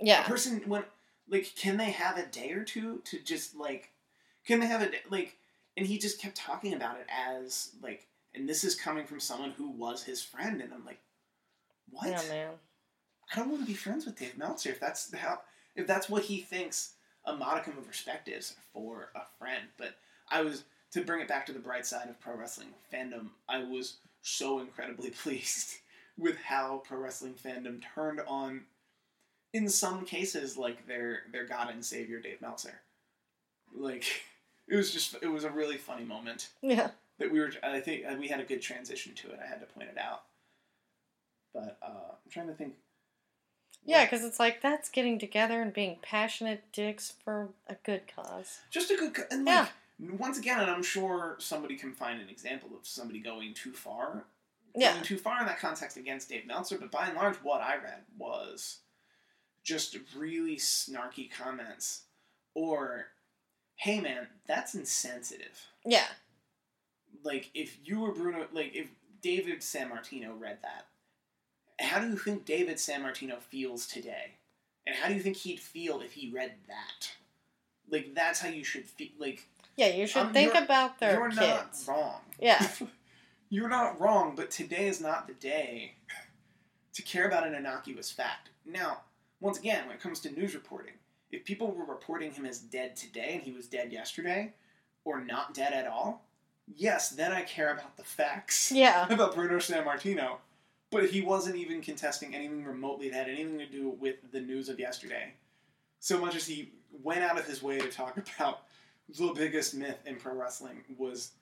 Yeah. a person when like can they have a day or two to just like can they have a day, like and he just kept talking about it as like and this is coming from someone who was his friend and i'm like what yeah, man. I don't want to be friends with Dave Meltzer if that's how if that's what he thinks a modicum of respect is for a friend. But I was to bring it back to the bright side of pro wrestling fandom. I was so incredibly pleased with how pro wrestling fandom turned on, in some cases, like their their god and savior Dave Meltzer. Like it was just it was a really funny moment Yeah, that we were. I think we had a good transition to it. I had to point it out. But uh, I'm trying to think. yeah, because it's like that's getting together and being passionate dicks for a good cause. just a good and like once again and i'm sure somebody can find an example of somebody going too far Yeah, going too far in that context against dave meltzer but by and large what i read was just really snarky comments or hey man that's insensitive yeah, like if you were bruno like if david sammartino read that how do you think david sammartino feels today and how do you think he'd feel if he read that like that's how you should feel like yeah. You should Um, think you're- about their You're not kids. wrong. Yeah. You're not wrong, but today is not the day to care about an innocuous fact. Now, once again, when it comes to news reporting, if people were reporting him as dead today and he was dead yesterday, or not dead at all, yes, then I care about the facts Yeah, about Bruno Sammartino. But he wasn't even contesting anything remotely that had anything to do with the news of yesterday. So much as he went out of his way to talk about the biggest myth in pro wrestling was,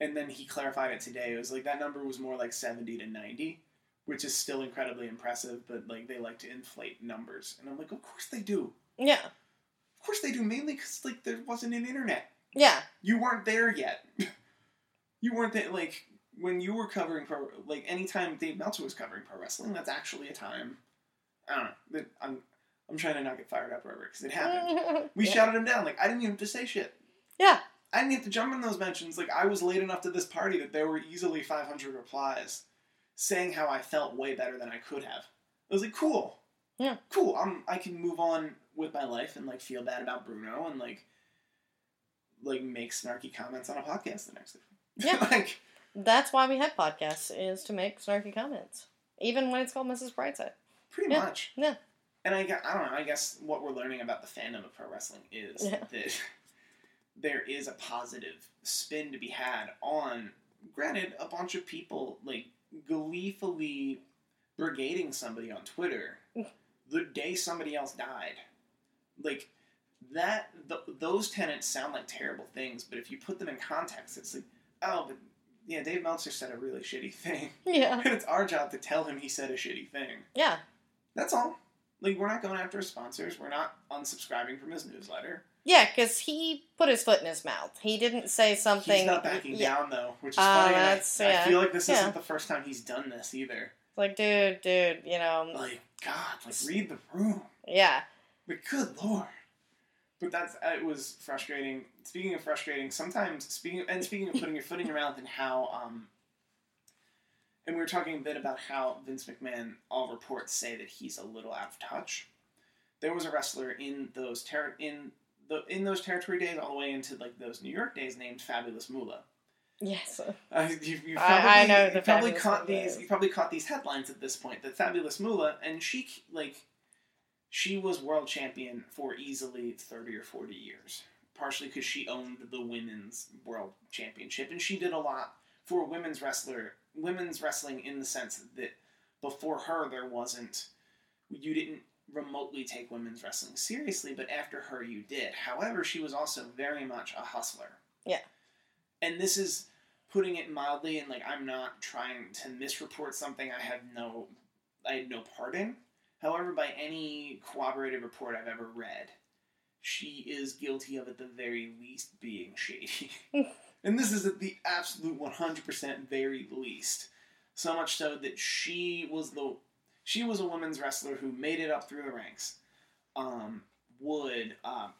and then he clarified it today. It was like that number was more like 70 to 90, which is still incredibly impressive, but like they like to inflate numbers. And I'm like, of course they do. Yeah, Of course they do, mainly because like there wasn't an internet yeah, you weren't there yet. you weren't there like when you were covering pro like anytime Dave Meltzer was covering pro wrestling. That's actually a time. I don't know. that I'm I'm trying to not get fired up over it because it happened. We yeah. shouted him down. Like I didn't even have to say shit. Yeah. I didn't have to jump in those mentions. Like I was late enough to this party that there were easily 500 replies saying how I felt way better than I could have. I was like, cool. Yeah. Cool. I'm I can move on with my life and like feel bad about Bruno and like like make snarky comments on a podcast the next day. Yeah. like That's why we have podcasts is to make snarky comments, even when it's called Mrs. Brightside. pretty Yeah. much. Yeah. and I, I don't know. I guess what we're learning about the fandom of pro wrestling is Yeah. that there is a positive spin to be had on. Granted, a bunch of people like gleefully brigading somebody on Twitter mm. the day somebody else died. Like that, th- those tenets sound like terrible things, but if you put them in context, it's like, oh, but yeah, Dave Meltzer said a really shitty thing, Yeah. and it's our job to tell him he said a shitty thing. Yeah. That's all. Like we're not going after his sponsors. We're not unsubscribing from his newsletter. Yeah, because he put his foot in his mouth. He didn't say something. He's not backing yeah. down though, which is Ah, funny. I- that's- I, feel like this Yeah. isn't the first time he's done this either. Like, dude, dude, you know, Like God, like read the room. yeah. But good lord. But that's uh, it was frustrating. Speaking of frustrating, sometimes speaking and speaking of putting your foot in your mouth and how um and we were talking a bit about how Vince McMahon all reports say that he's a little out of touch. There was a wrestler in those ter- in the in those territory days all the way into like those New York days named Fabulous Moolah. Yes. Uh, you, you probably, I know you probably caught Moolah these. You probably caught these headlines at this point. That Fabulous Moolah, and she like, she was world champion for easily thirty or forty years. Partially because she owned the women's world championship, and she did a lot for women's wrestler, women's wrestling in the sense that before her there wasn't, you didn't remotely take women's wrestling seriously, but after her you did. However, she was also very much a hustler. Yeah. And this is putting it mildly, and like I'm not trying to misreport something I have no, I had no part in. However, by any corroborated report I've ever read, she is guilty of at the very least being shady. and this is at the absolute 100% very least. So much so that she was the she was a women's wrestler who made it up through the ranks. Um, would um,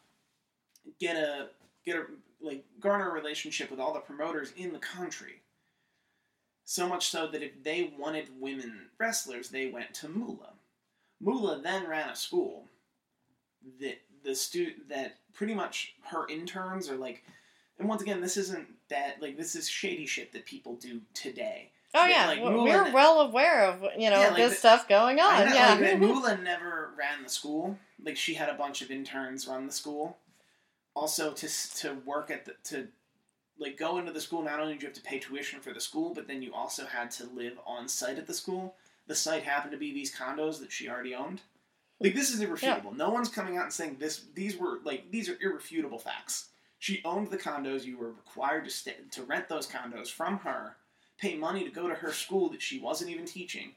get a get a like garner a relationship with all the promoters in the country. So much so that if they wanted women wrestlers, they went to Moolah. Moolah then ran a school that the stu that pretty much her interns are like, and once again, this isn't that Like this is shady shit that people do today. Oh Yeah, yeah, like, we're well aware of you know Yeah, like this the- stuff going on. know, yeah. like, Moolah never ran the school. Like she had a bunch of interns run the school. Also, to to work at the to like go into the school, not only did you have to pay tuition for the school, but then you also had to live on site at the school. The site happened to be these condos that she already owned. Like this is irrefutable. No one's coming out and saying this. These were like these are irrefutable facts. She owned the condos. You were required to stay, to rent those condos from her, pay money to go to her school that she wasn't even teaching,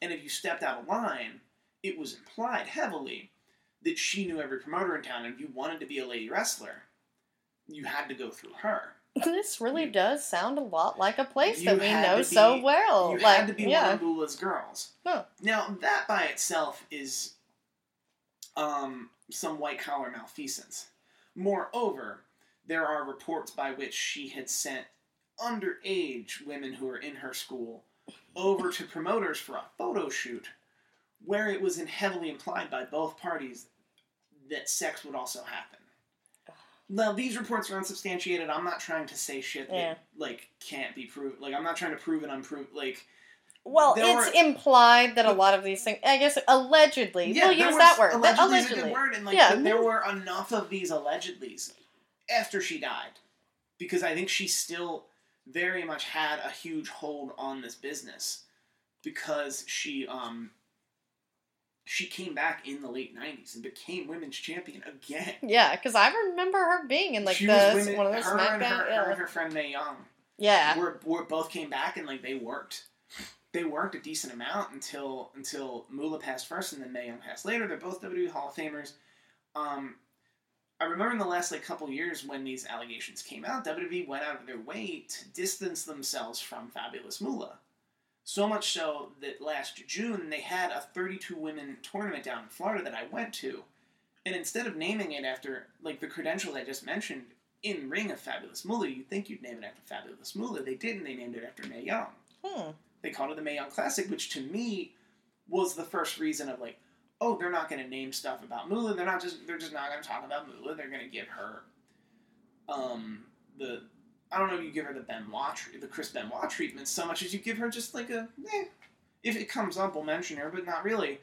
and if you stepped out of line, it was implied heavily that she knew every promoter in town, and if you wanted to be a lady wrestler, you had to go through her. This really does sound a lot like a place You that we know to so well. you like had to be yeah. one of Moolah's girls. Huh. Now that by itself is um, some white collar malfeasance. Moreover, there are reports by which she had sent underage women who were in her school over to promoters for a photo shoot, where it was in heavily implied by both parties that sex would also happen. Now these reports are unsubstantiated. I'm not trying to say shit that Yeah. like can't be proved. Like I'm not trying to prove and unprove. Like Well, it's were- implied that a lot of these things. I guess allegedly. we'll use that word. Allegedly, Allegedly. is a good word, and like Yeah. there were enough of these allegedlys after she died, because I think she still very much had a huge hold on this business because she um she came back in the late '90s and became women's champion again. Yeah, because I remember her being in like the women, one of those her, and SmackDown. her, her yeah. and her friend Mae Young yeah. were, were both came back and like they worked they worked a decent amount until until Moolah passed first and then Mae Young passed later. They're both WWE Hall of Famers. Um, I remember in the last like couple years when these allegations came out, WWE went out of their way to distance themselves from Fabulous Moolah. So much so that last June they had a 32 women tournament down in Florida that I went to, and instead of naming it after like the credentials I just mentioned in ring of Fabulous Moolah, you'd think you'd name it after Fabulous Moolah. They didn't. They named it after Mae Young. Hmm. They called it the Mae Young Classic, which to me was the first reason of like, oh, they're not going to name stuff about Moolah. They're not just they're just not going to talk about Moolah. They're going to give her, um, the I don't know if you give her the Benoit the Chris Benoit treatment so much as you give her just like a, eh, if it comes up, we'll mention her, but not really.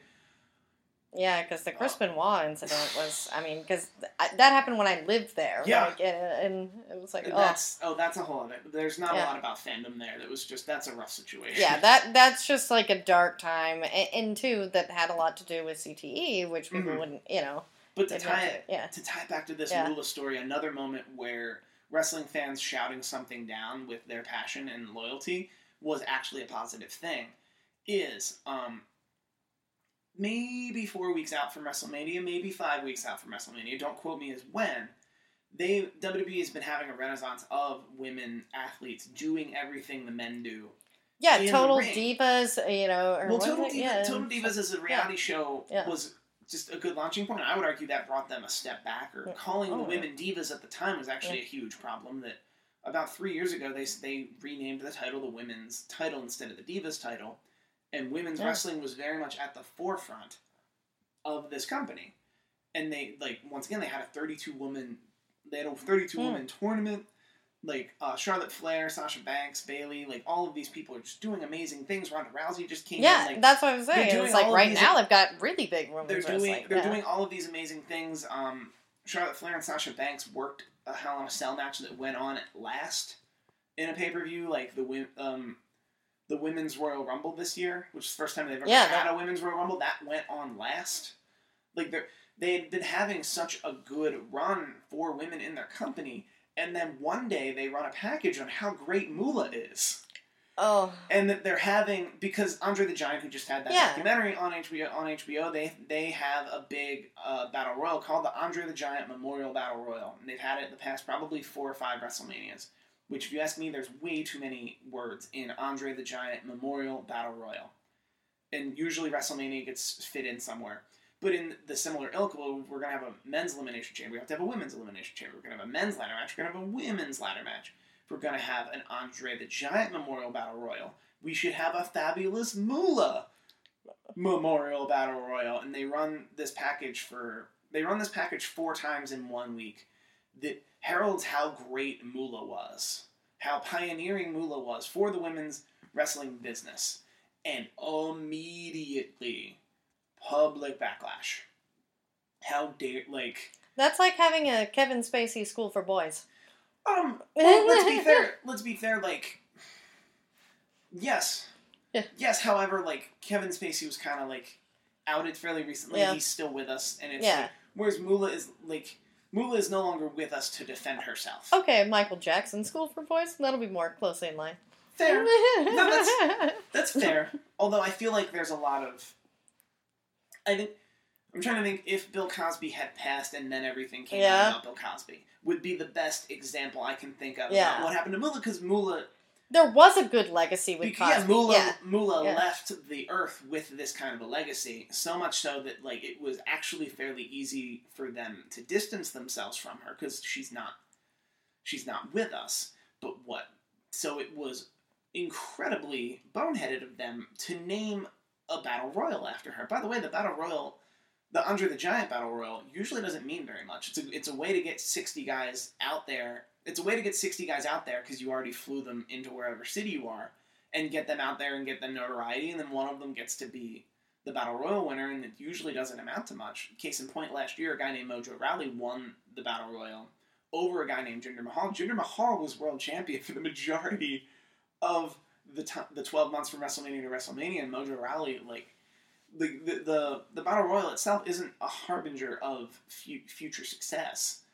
Yeah, because the Chris Benoit incident was, I mean, because that happened when I lived there. Yeah. Like, and it was like, oh. That's oh, that's a whole other. There's not a lot about fandom there. That was just that's a rough situation. Yeah, that that's just like a dark time, and, and two that had a lot to do with CTE, which people Mhm. wouldn't, you know. But to tie it yeah, to tie it back to this Yeah. Moolah story, another moment where wrestling fans shouting something down with their passion and loyalty was actually a positive thing. Is um maybe four weeks out from WrestleMania, maybe five weeks out from WrestleMania. Don't quote me as when. They WWE has been having a renaissance of women athletes doing everything the men do. yeah, Total. Divas, you know, or Well, Total. Diva, yeah, Total Divas as a reality show Yeah. was just a good launching point. I would argue that brought them a step back. Or Yeah. calling Oh, the yeah. women divas at the time was actually a huge problem. That about three years ago they they renamed the title the women's title instead of the divas title, and women's Yeah. wrestling was very much at the forefront of this company. And they like once again they had a 32 woman they had a 32 Hmm. woman tournament. Like uh, Charlotte Flair, Sasha Banks, Bayley, like all of these people are just doing amazing things. Ronda Rousey just came Yeah, in. Like, that's what I'm saying. It's like right now they've got really big women's they're doing wrestling. they're yeah. doing all of these amazing things. Um, Charlotte Flair and Sasha Banks worked a Hell in a Cell match that went on last in a pay per view, like the um, the women's Royal Rumble this year, which is the first time they've ever Yeah, had that- a women's Royal Rumble. That went on last. Like they they had been having such a good run for women in their company, and then one day they run a package on how great Moolah is Oh, and that they're having because Andre the Giant, who just had that Yeah. documentary on HBO, on HBO, they they have a big uh, battle royal called the Andre the Giant Memorial Battle Royal, and they've had it in the past probably four or five WrestleManias. Which, if you ask me, there's way too many words in Andre the Giant Memorial Battle Royal, and usually WrestleMania gets fit in somewhere. But in the similar ilk, we're gonna have a men's elimination chamber. We have to have a women's elimination chamber. We're gonna have a men's ladder match. We're gonna have a women's ladder match we're going to have an Andre the Giant Memorial Battle Royal. We should have a fabulous Moolah Memorial Battle Royal. And they run this package for they run this package four times in one week that heralds how great Moolah was, how pioneering Moolah was for the women's wrestling business. And immediately public backlash. How dare like that's like having a Kevin Spacey school for boys. Um, well, let's be fair. Let's be fair. Like, yes, Yeah. yes. However, like Kevin Spacey was kind of like outed fairly recently. Yeah. He's still with us, and it's Yeah. like, whereas Moolah is like Moolah is no longer with us to defend herself. Okay, Michael Jackson school for boys. That'll be more closely in line. Fair. No, that's that's fair. Although I feel like there's a lot of. I think I'm trying to think if Bill Cosby had passed and then everything came Yeah. out about Bill Cosby would be the best example I can think of Yeah. about what happened to Moolah because Moolah. there was a good legacy with Because, yeah, Cosby. Yeah. Moolah Yeah. left the earth with this kind of a legacy, so much so that like it was actually fairly easy for them to distance themselves from her because she's not she's not with us. But what? So it was incredibly boneheaded of them to name a battle royal after her. By the way, the battle royal, the Andre the Giant battle royal, usually doesn't mean very much. It's a it's a way to get sixty guys out there. It's a way to get sixty guys out there because you already flew them into wherever city you are and get them out there and get them notoriety, and then one of them gets to be the battle royal winner, and it usually doesn't amount to much. Case in point, last year a guy named Mojo Rawley won the battle royal over a guy named Jinder Mahal. Jinder Mahal was world champion for the majority of the the twelve months from WrestleMania to WrestleMania, and Mojo Rawley, like. The, the, the, the battle royal itself isn't a harbinger of fu- future success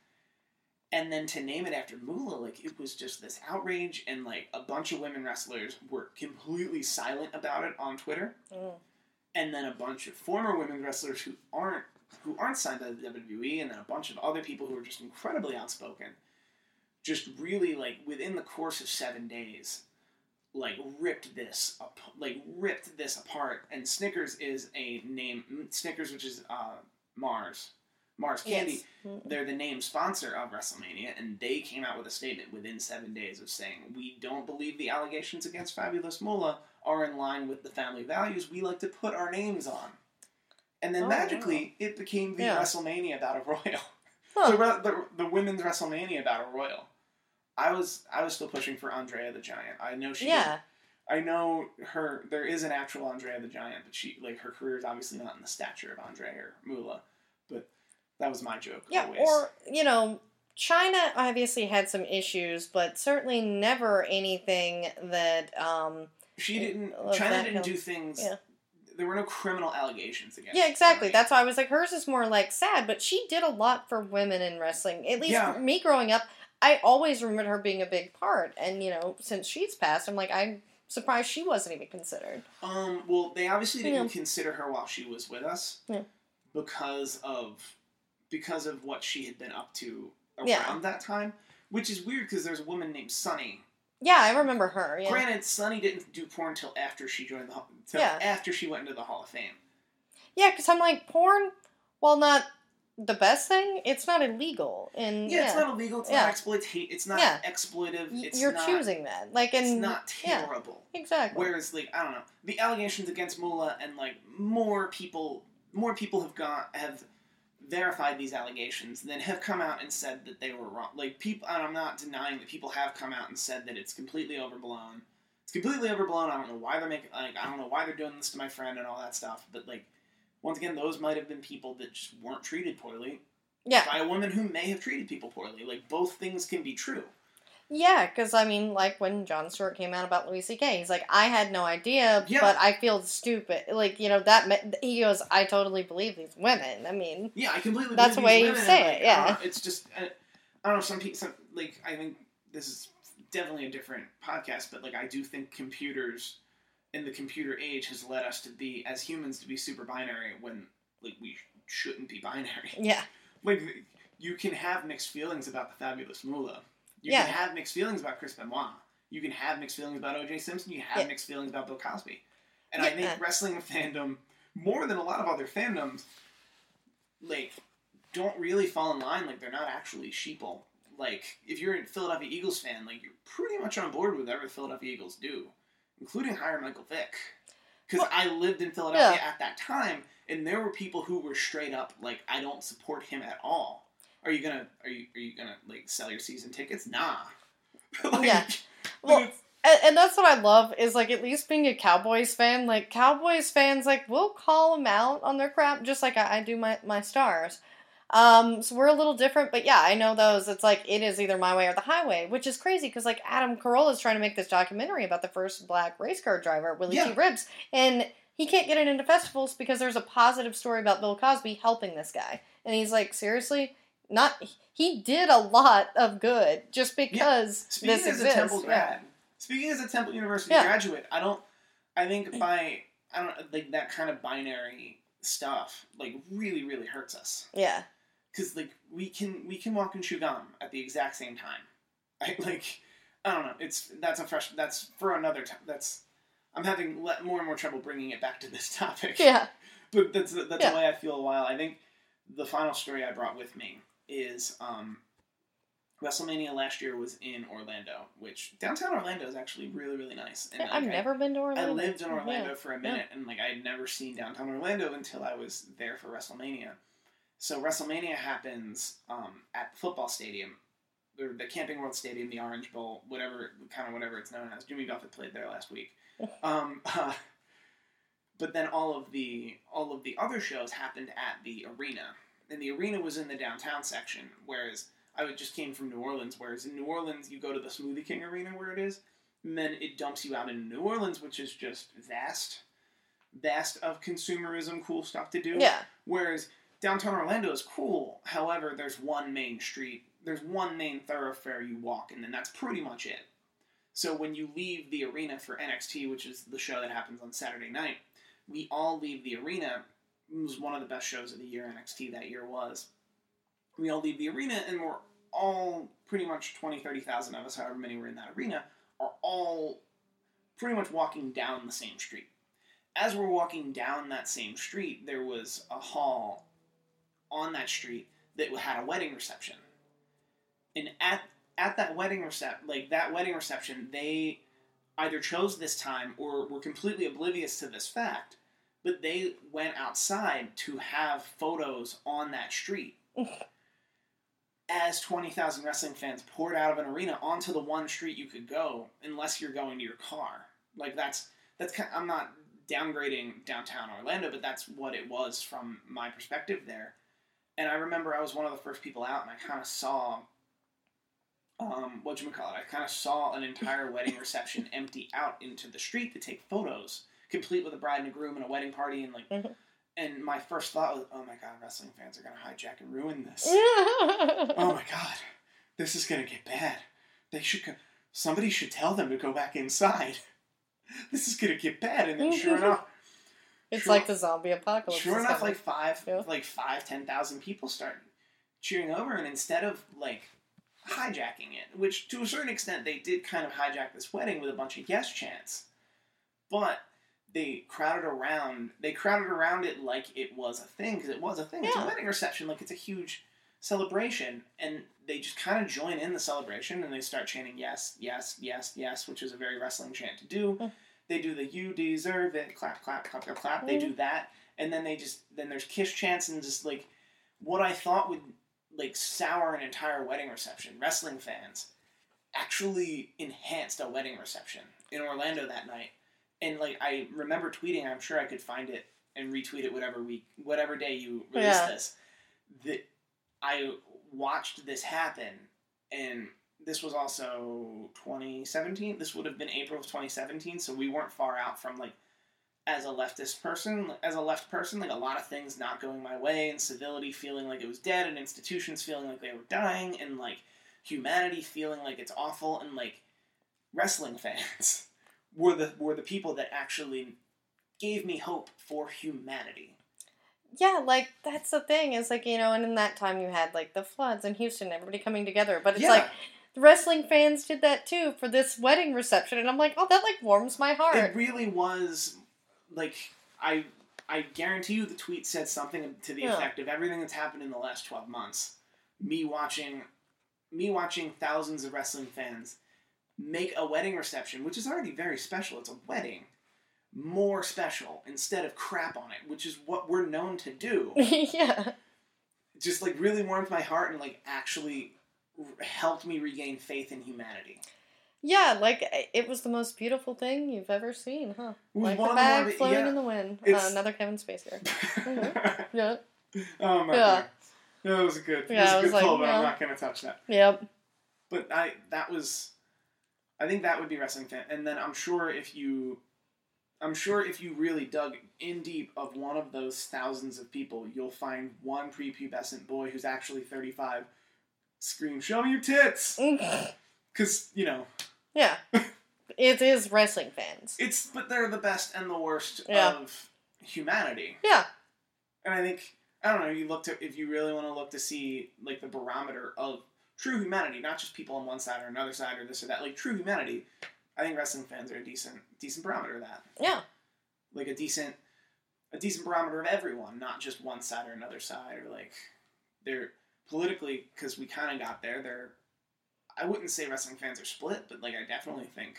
and then to name it after Moolah, like it was just this outrage, and like a bunch of women wrestlers were completely silent about it on Twitter, Mm. and then a bunch of former women wrestlers who aren't who aren't signed by the WWE, and then a bunch of other people who are just incredibly outspoken, just really like within the course of seven days, like ripped this up, like ripped this apart. And Snickers is a name. Snickers, which is uh, Mars, Mars Candy Yes. Mm. they're the name sponsor of WrestleMania, and they came out with a statement within seven days of saying, We don't believe the allegations against Fabulous Moolah are in line with the family values we like to put our names on. And then Oh, magically, it became the Yeah. WrestleMania Battle Royal. Huh. Re- the, the women's WrestleMania Battle Royal. I was I was still pushing for Andrea the Giant. I know she Yeah. I know her. There is an actual Andrea the Giant, but she like her career is obviously not in the stature of Andrea or Moolah. But that was my joke. Yeah, always. or you know, Chyna obviously had some issues, but certainly never anything that. Um, she didn't. Chyna didn't do things. Yeah. There were no criminal allegations against. yeah, exactly. Chyna. That's why I was like, hers is more like sad, but she did a lot for women in wrestling. At least Yeah. for me growing up, I always remembered her being a big part. And you know, since she's passed, I'm like, I'm surprised she wasn't even considered. Um. Well, they obviously didn't Yeah. consider her while she was with us. Yeah. Because of because of what she had been up to around Yeah. that time, which is weird because there's a woman named Sunny. Yeah, I remember her. Yeah. Granted, Sunny didn't do porn until after she joined the Hall- Yeah. after she went into the Hall of Fame. Yeah, because I'm like, porn, while not the best thing, it's not illegal. And Yeah, it's not illegal. It's Yeah. not exploitation. It's not Yeah. exploitive. It's you're not, choosing that. Like, It's and not yeah. terrible. exactly. Whereas, like, I don't know, the allegations against Moolah and like more people, more people have got have verified these allegations, then have come out and said that they were wrong. Like, people, and I'm not denying that people have come out and said that it's completely overblown. It's completely overblown. I don't know why they're making like I don't know why they're doing this to my friend and all that stuff. But like, once again, those might have been people that just weren't treated poorly yeah, by a woman who may have treated people poorly. Like, both things can be true. yeah, because I mean, like when Jon Stewart came out about Louis C.K., he's like, I had no idea, Yeah. but I feel stupid. Like, you know, that me- he goes, I totally believe these women. I mean, Yeah, I completely. That's the way you say it, yeah. It's just I, I don't know. Some people, some, like I think this is definitely a different podcast, but like I do think computers in the computer age has led us to be as humans to be super binary when like we shouldn't be binary. yeah, Like you can have mixed feelings about the fabulous Moolah. You Yeah. can have mixed feelings about Chris Benoit. You can have mixed feelings about O.J. Simpson. You have Yeah. mixed feelings about Bill Cosby. And I think wrestling fandom, more than a lot of other fandoms, like don't really fall in line. Like they're not actually sheeple. Like if you're a Philadelphia Eagles fan, like you're pretty much on board with whatever the Philadelphia Eagles do, including hire Michael Vick. Because Well, I lived in Philadelphia at that time, and there were people who were straight up like, "I don't support him at all." Are you gonna are you are you gonna like sell your season tickets? Nah. Like, Yeah. Well, And, and that's what I love is like at least being a Cowboys fan. Like Cowboys fans, like we'll call them out on their crap, just like I, I do my my stars. Um, so we're a little different, but yeah, I know those. It's like it is either my way or the highway, which is crazy because like Adam Carolla is trying to make this documentary about the first black race car driver, Willie T. Yeah. Ribbs, and he can't get it into festivals because there's a positive story about Bill Cosby helping this guy, and he's like, seriously, not he did a lot of good just because Speaking this exists. a Temple yeah. grad, speaking as a Temple University Yeah. graduate, I don't. I think by I don't like that kind of binary stuff. Like really, really hurts us Yeah. Because like we can we can walk and chew gum at the exact same time. I like I don't know. It's that's a fresh. That's for another time. That's I'm having le- more and more trouble bringing it back to this topic. Yeah. but that's that's Yeah. the way I feel a while. I think the final story I brought with me is um, WrestleMania last year was in Orlando, which downtown Orlando is actually really really nice. And, I've like, I- never been to Orlando. I lived in Orlando Yeah. for a minute, and like I had never seen downtown Orlando until I was there for WrestleMania. So WrestleMania happens um, at the football stadium, or the Camping World Stadium, the Orange Bowl, whatever kind of whatever it's known as. Jimmy Buffett played there last week. Um, uh, but then all of the all of the other shows happened at the arena, and the arena was in the downtown section, whereas I just came from New Orleans. Whereas in New Orleans, you go to the Smoothie King Arena where it is, and then it dumps you out in New Orleans, which is just vast, vast of consumerism, cool stuff to do. Yeah. Whereas downtown Orlando is cool. However, there's one main street, there's one main thoroughfare you walk, and then that's pretty much it. So when you leave the arena for NXT, which is the show that happens on Saturday night, we all leave the arena. It was one of the best shows of the year. NXT that year was. We all leave the arena, and we're all pretty much 20, 30,000 of us, however many were in that arena, are all pretty much walking down the same street. As we're walking down that same street, there was a hall on that street that had a wedding reception. And at at that wedding recep like that wedding reception, they either chose this time or were completely oblivious to this fact, but they went outside to have photos on that street. As 20,000 wrestling fans poured out of an arena onto the one street you could go, unless you're going to your car. Like that's that's kind I'm not downgrading downtown Orlando, but that's what it was from my perspective there. And I remember I was one of the first people out, and I kind of saw, um, what you call it? I kind of saw an entire wedding reception empty out into the street to take photos, complete with a bride and a groom and a wedding party, and like. Mhm. And my first thought was, "Oh my god, wrestling fans are gonna hijack and ruin this." oh my god, this is gonna get bad. They should. Co- somebody should tell them to go back inside. This is gonna get bad. And then sure enough, it's Sure- like the zombie apocalypse. sure enough, coming. like five, Yeah. like five, ten thousand people start cheering over, and instead of like hijacking it, which to a certain extent they did kind of hijack this wedding with a bunch of yes chants, but they crowded around. They crowded around it like it was a thing because it was a thing. It's Yeah. a wedding reception, like it's a huge celebration, and they just kind of join in the celebration and they start chanting yes, yes, yes, yes, which is a very wrestling chant to do. Hmm. They do the "You deserve it," clap, clap, clap, clap, clap. They do mm-hmm. that, and then they just then there's kiss chants and just like what I thought would like sour an entire wedding reception. Wrestling fans actually enhanced a wedding reception in Orlando that night, and like I remember tweeting. I'm sure I could find it and retweet it whatever week, whatever day you release Yeah. this. That I watched this happen, and this was also 2017. This would have been April of 2017, so we weren't far out from like as a leftist person, as a left person, like a lot of things not going my way, and civility feeling like it was dead, and institutions feeling like they were dying, and like humanity feeling like it's awful, and like wrestling fans were the were the people that actually gave me hope for humanity. yeah, like that's the thing. Is like you know, and in that time you had like the floods in Houston, everybody coming together. But it's Yeah. like the wrestling fans did that too for this wedding reception, and I'm like, oh, that like warms my heart. It really was like I I guarantee you the tweet said something to the Yeah. effect of everything that's happened in the last 12 months. Me watching me watching thousands of wrestling fans make a wedding reception, which is already very special. It's a wedding. More special instead of crap on it, which is what we're known to do. yeah, Just like really warmed my heart and like actually helped me regain faith in humanity. yeah, like it was the most beautiful thing you've ever seen, huh? Like one the bag floating yeah. in the wind. Uh, another Kevin Spacey. Yeah, Oh my Yeah. god. That was a good. Yeah, Yeah, I was a good like, pull, but I'm not gonna touch that. yep. But I that was, I think that would be wrestling fan. And then I'm sure if you, I'm sure if you really dug in deep of one of those thousands of people, you'll find one prepubescent boy who's actually 35, scream, "Show me your tits!" Because you know yeah, it is wrestling fans. it's, but they're the best and the worst Yeah. of humanity. Yeah, And I think I don't know. You look to if you really want to look to see like the barometer of true humanity, not just people on one side or another side or this or that. Like true humanity, I think wrestling fans are a decent decent barometer of that. yeah, Like a decent a decent barometer of everyone, not just one side or another side or like they're politically because we kind of got there. They're I wouldn't say wrestling fans are split, but like I definitely think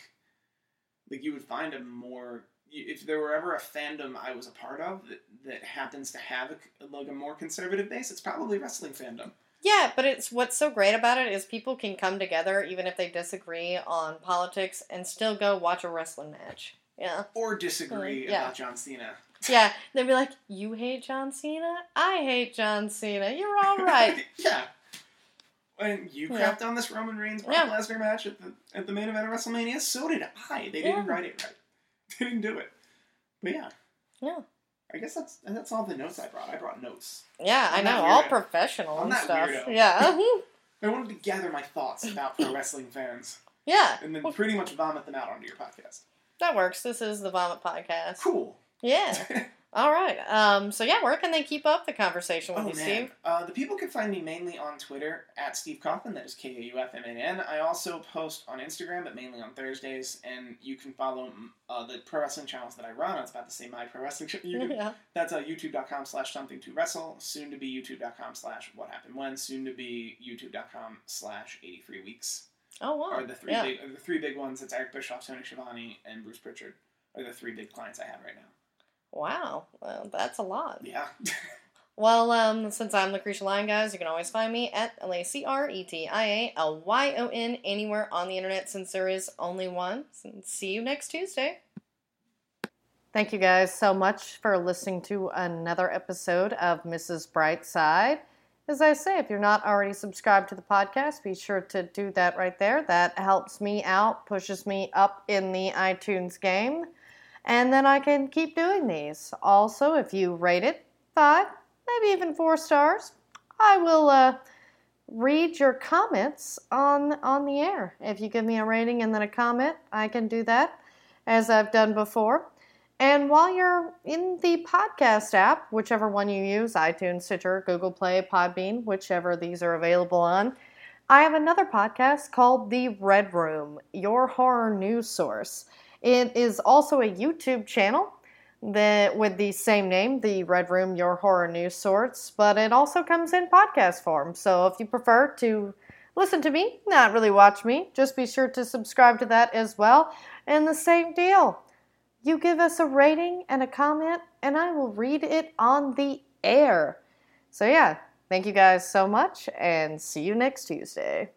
like you would find a more if there were ever a fandom I was a part of that, that happens to have a, like a more conservative base, it's probably wrestling fandom. yeah. But it's what's so great about it is people can come together even if they disagree on politics and still go watch a wrestling match. Yeah, Or disagree Mm, yeah. about John Cena. Yeah. They'd be like, "You hate John Cena? I hate John Cena. You're all right." yeah. And you Yeah. crapped on this Roman Reigns Brock Yeah. Lesnar match at the at the main event of WrestleMania. So did I. They didn't Yeah. write it right. They didn't do it. But yeah. Yeah. I guess that's and that's all the notes I brought. I brought notes. Yeah, I I'm know, all professional I'm and stuff. weirdo. Yeah, I wanted to gather my thoughts about pro wrestling fans yeah. and then Well, pretty much vomit them out onto your podcast. that works. This is the Vomit Podcast. Cool. Yeah. All right. Um. So yeah, where can they keep up the conversation with Oh you, man, Steve? uh, the people can find me mainly on Twitter at Steve Kaufman. That is K A U F M N N. I also post on Instagram, but mainly on Thursdays. And you can follow mm, uh, the pro wrestling channels that I run. I was about to say my pro wrestling. Ch- you can, yeah. that's uh, YouTube.com slash Something to Wrestle. Soon to be YouTube.com slash What Happened When. Soon to be YouTube.com slash Eighty Three Weeks. Oh wow. Are the three yeah. big the three big ones? It's Eric Bischoff, Tony Schiavone, and Bruce Pritchard. Are the three big clients I have right now. Wow. Well, that's a lot. Yeah. Well, um, since I'm Lucretia Lyon, guys, you can always find me at L A C R E T I A L Y O N anywhere on the internet since there is only one. See you next Tuesday. Thank you guys so much for listening to another episode of Mrs. Brightside. As I say, if you're not already subscribed to the podcast, be sure to do that right there. That helps me out, pushes me up in the iTunes game, and then I can keep doing these. Also, if you rate it five, maybe even four stars, I will uh, read your comments on on the air. If you give me a rating and then a comment, I can do that as I've done before. And while you're in the podcast app, whichever one you use iTunes, Stitcher, Google Play, Podbean, whichever these are available on I have another podcast called The Red Room, your horror news source. It is also a YouTube channel that with the same name, The Red Room, your horror news Sorts, but it also comes in podcast form. So if you prefer to listen to me, not really watch me, just be sure to subscribe to that as well. And the same deal you give us a rating and a comment, and I will read it on the air. So, yeah, thank you guys so much, and see you next Tuesday.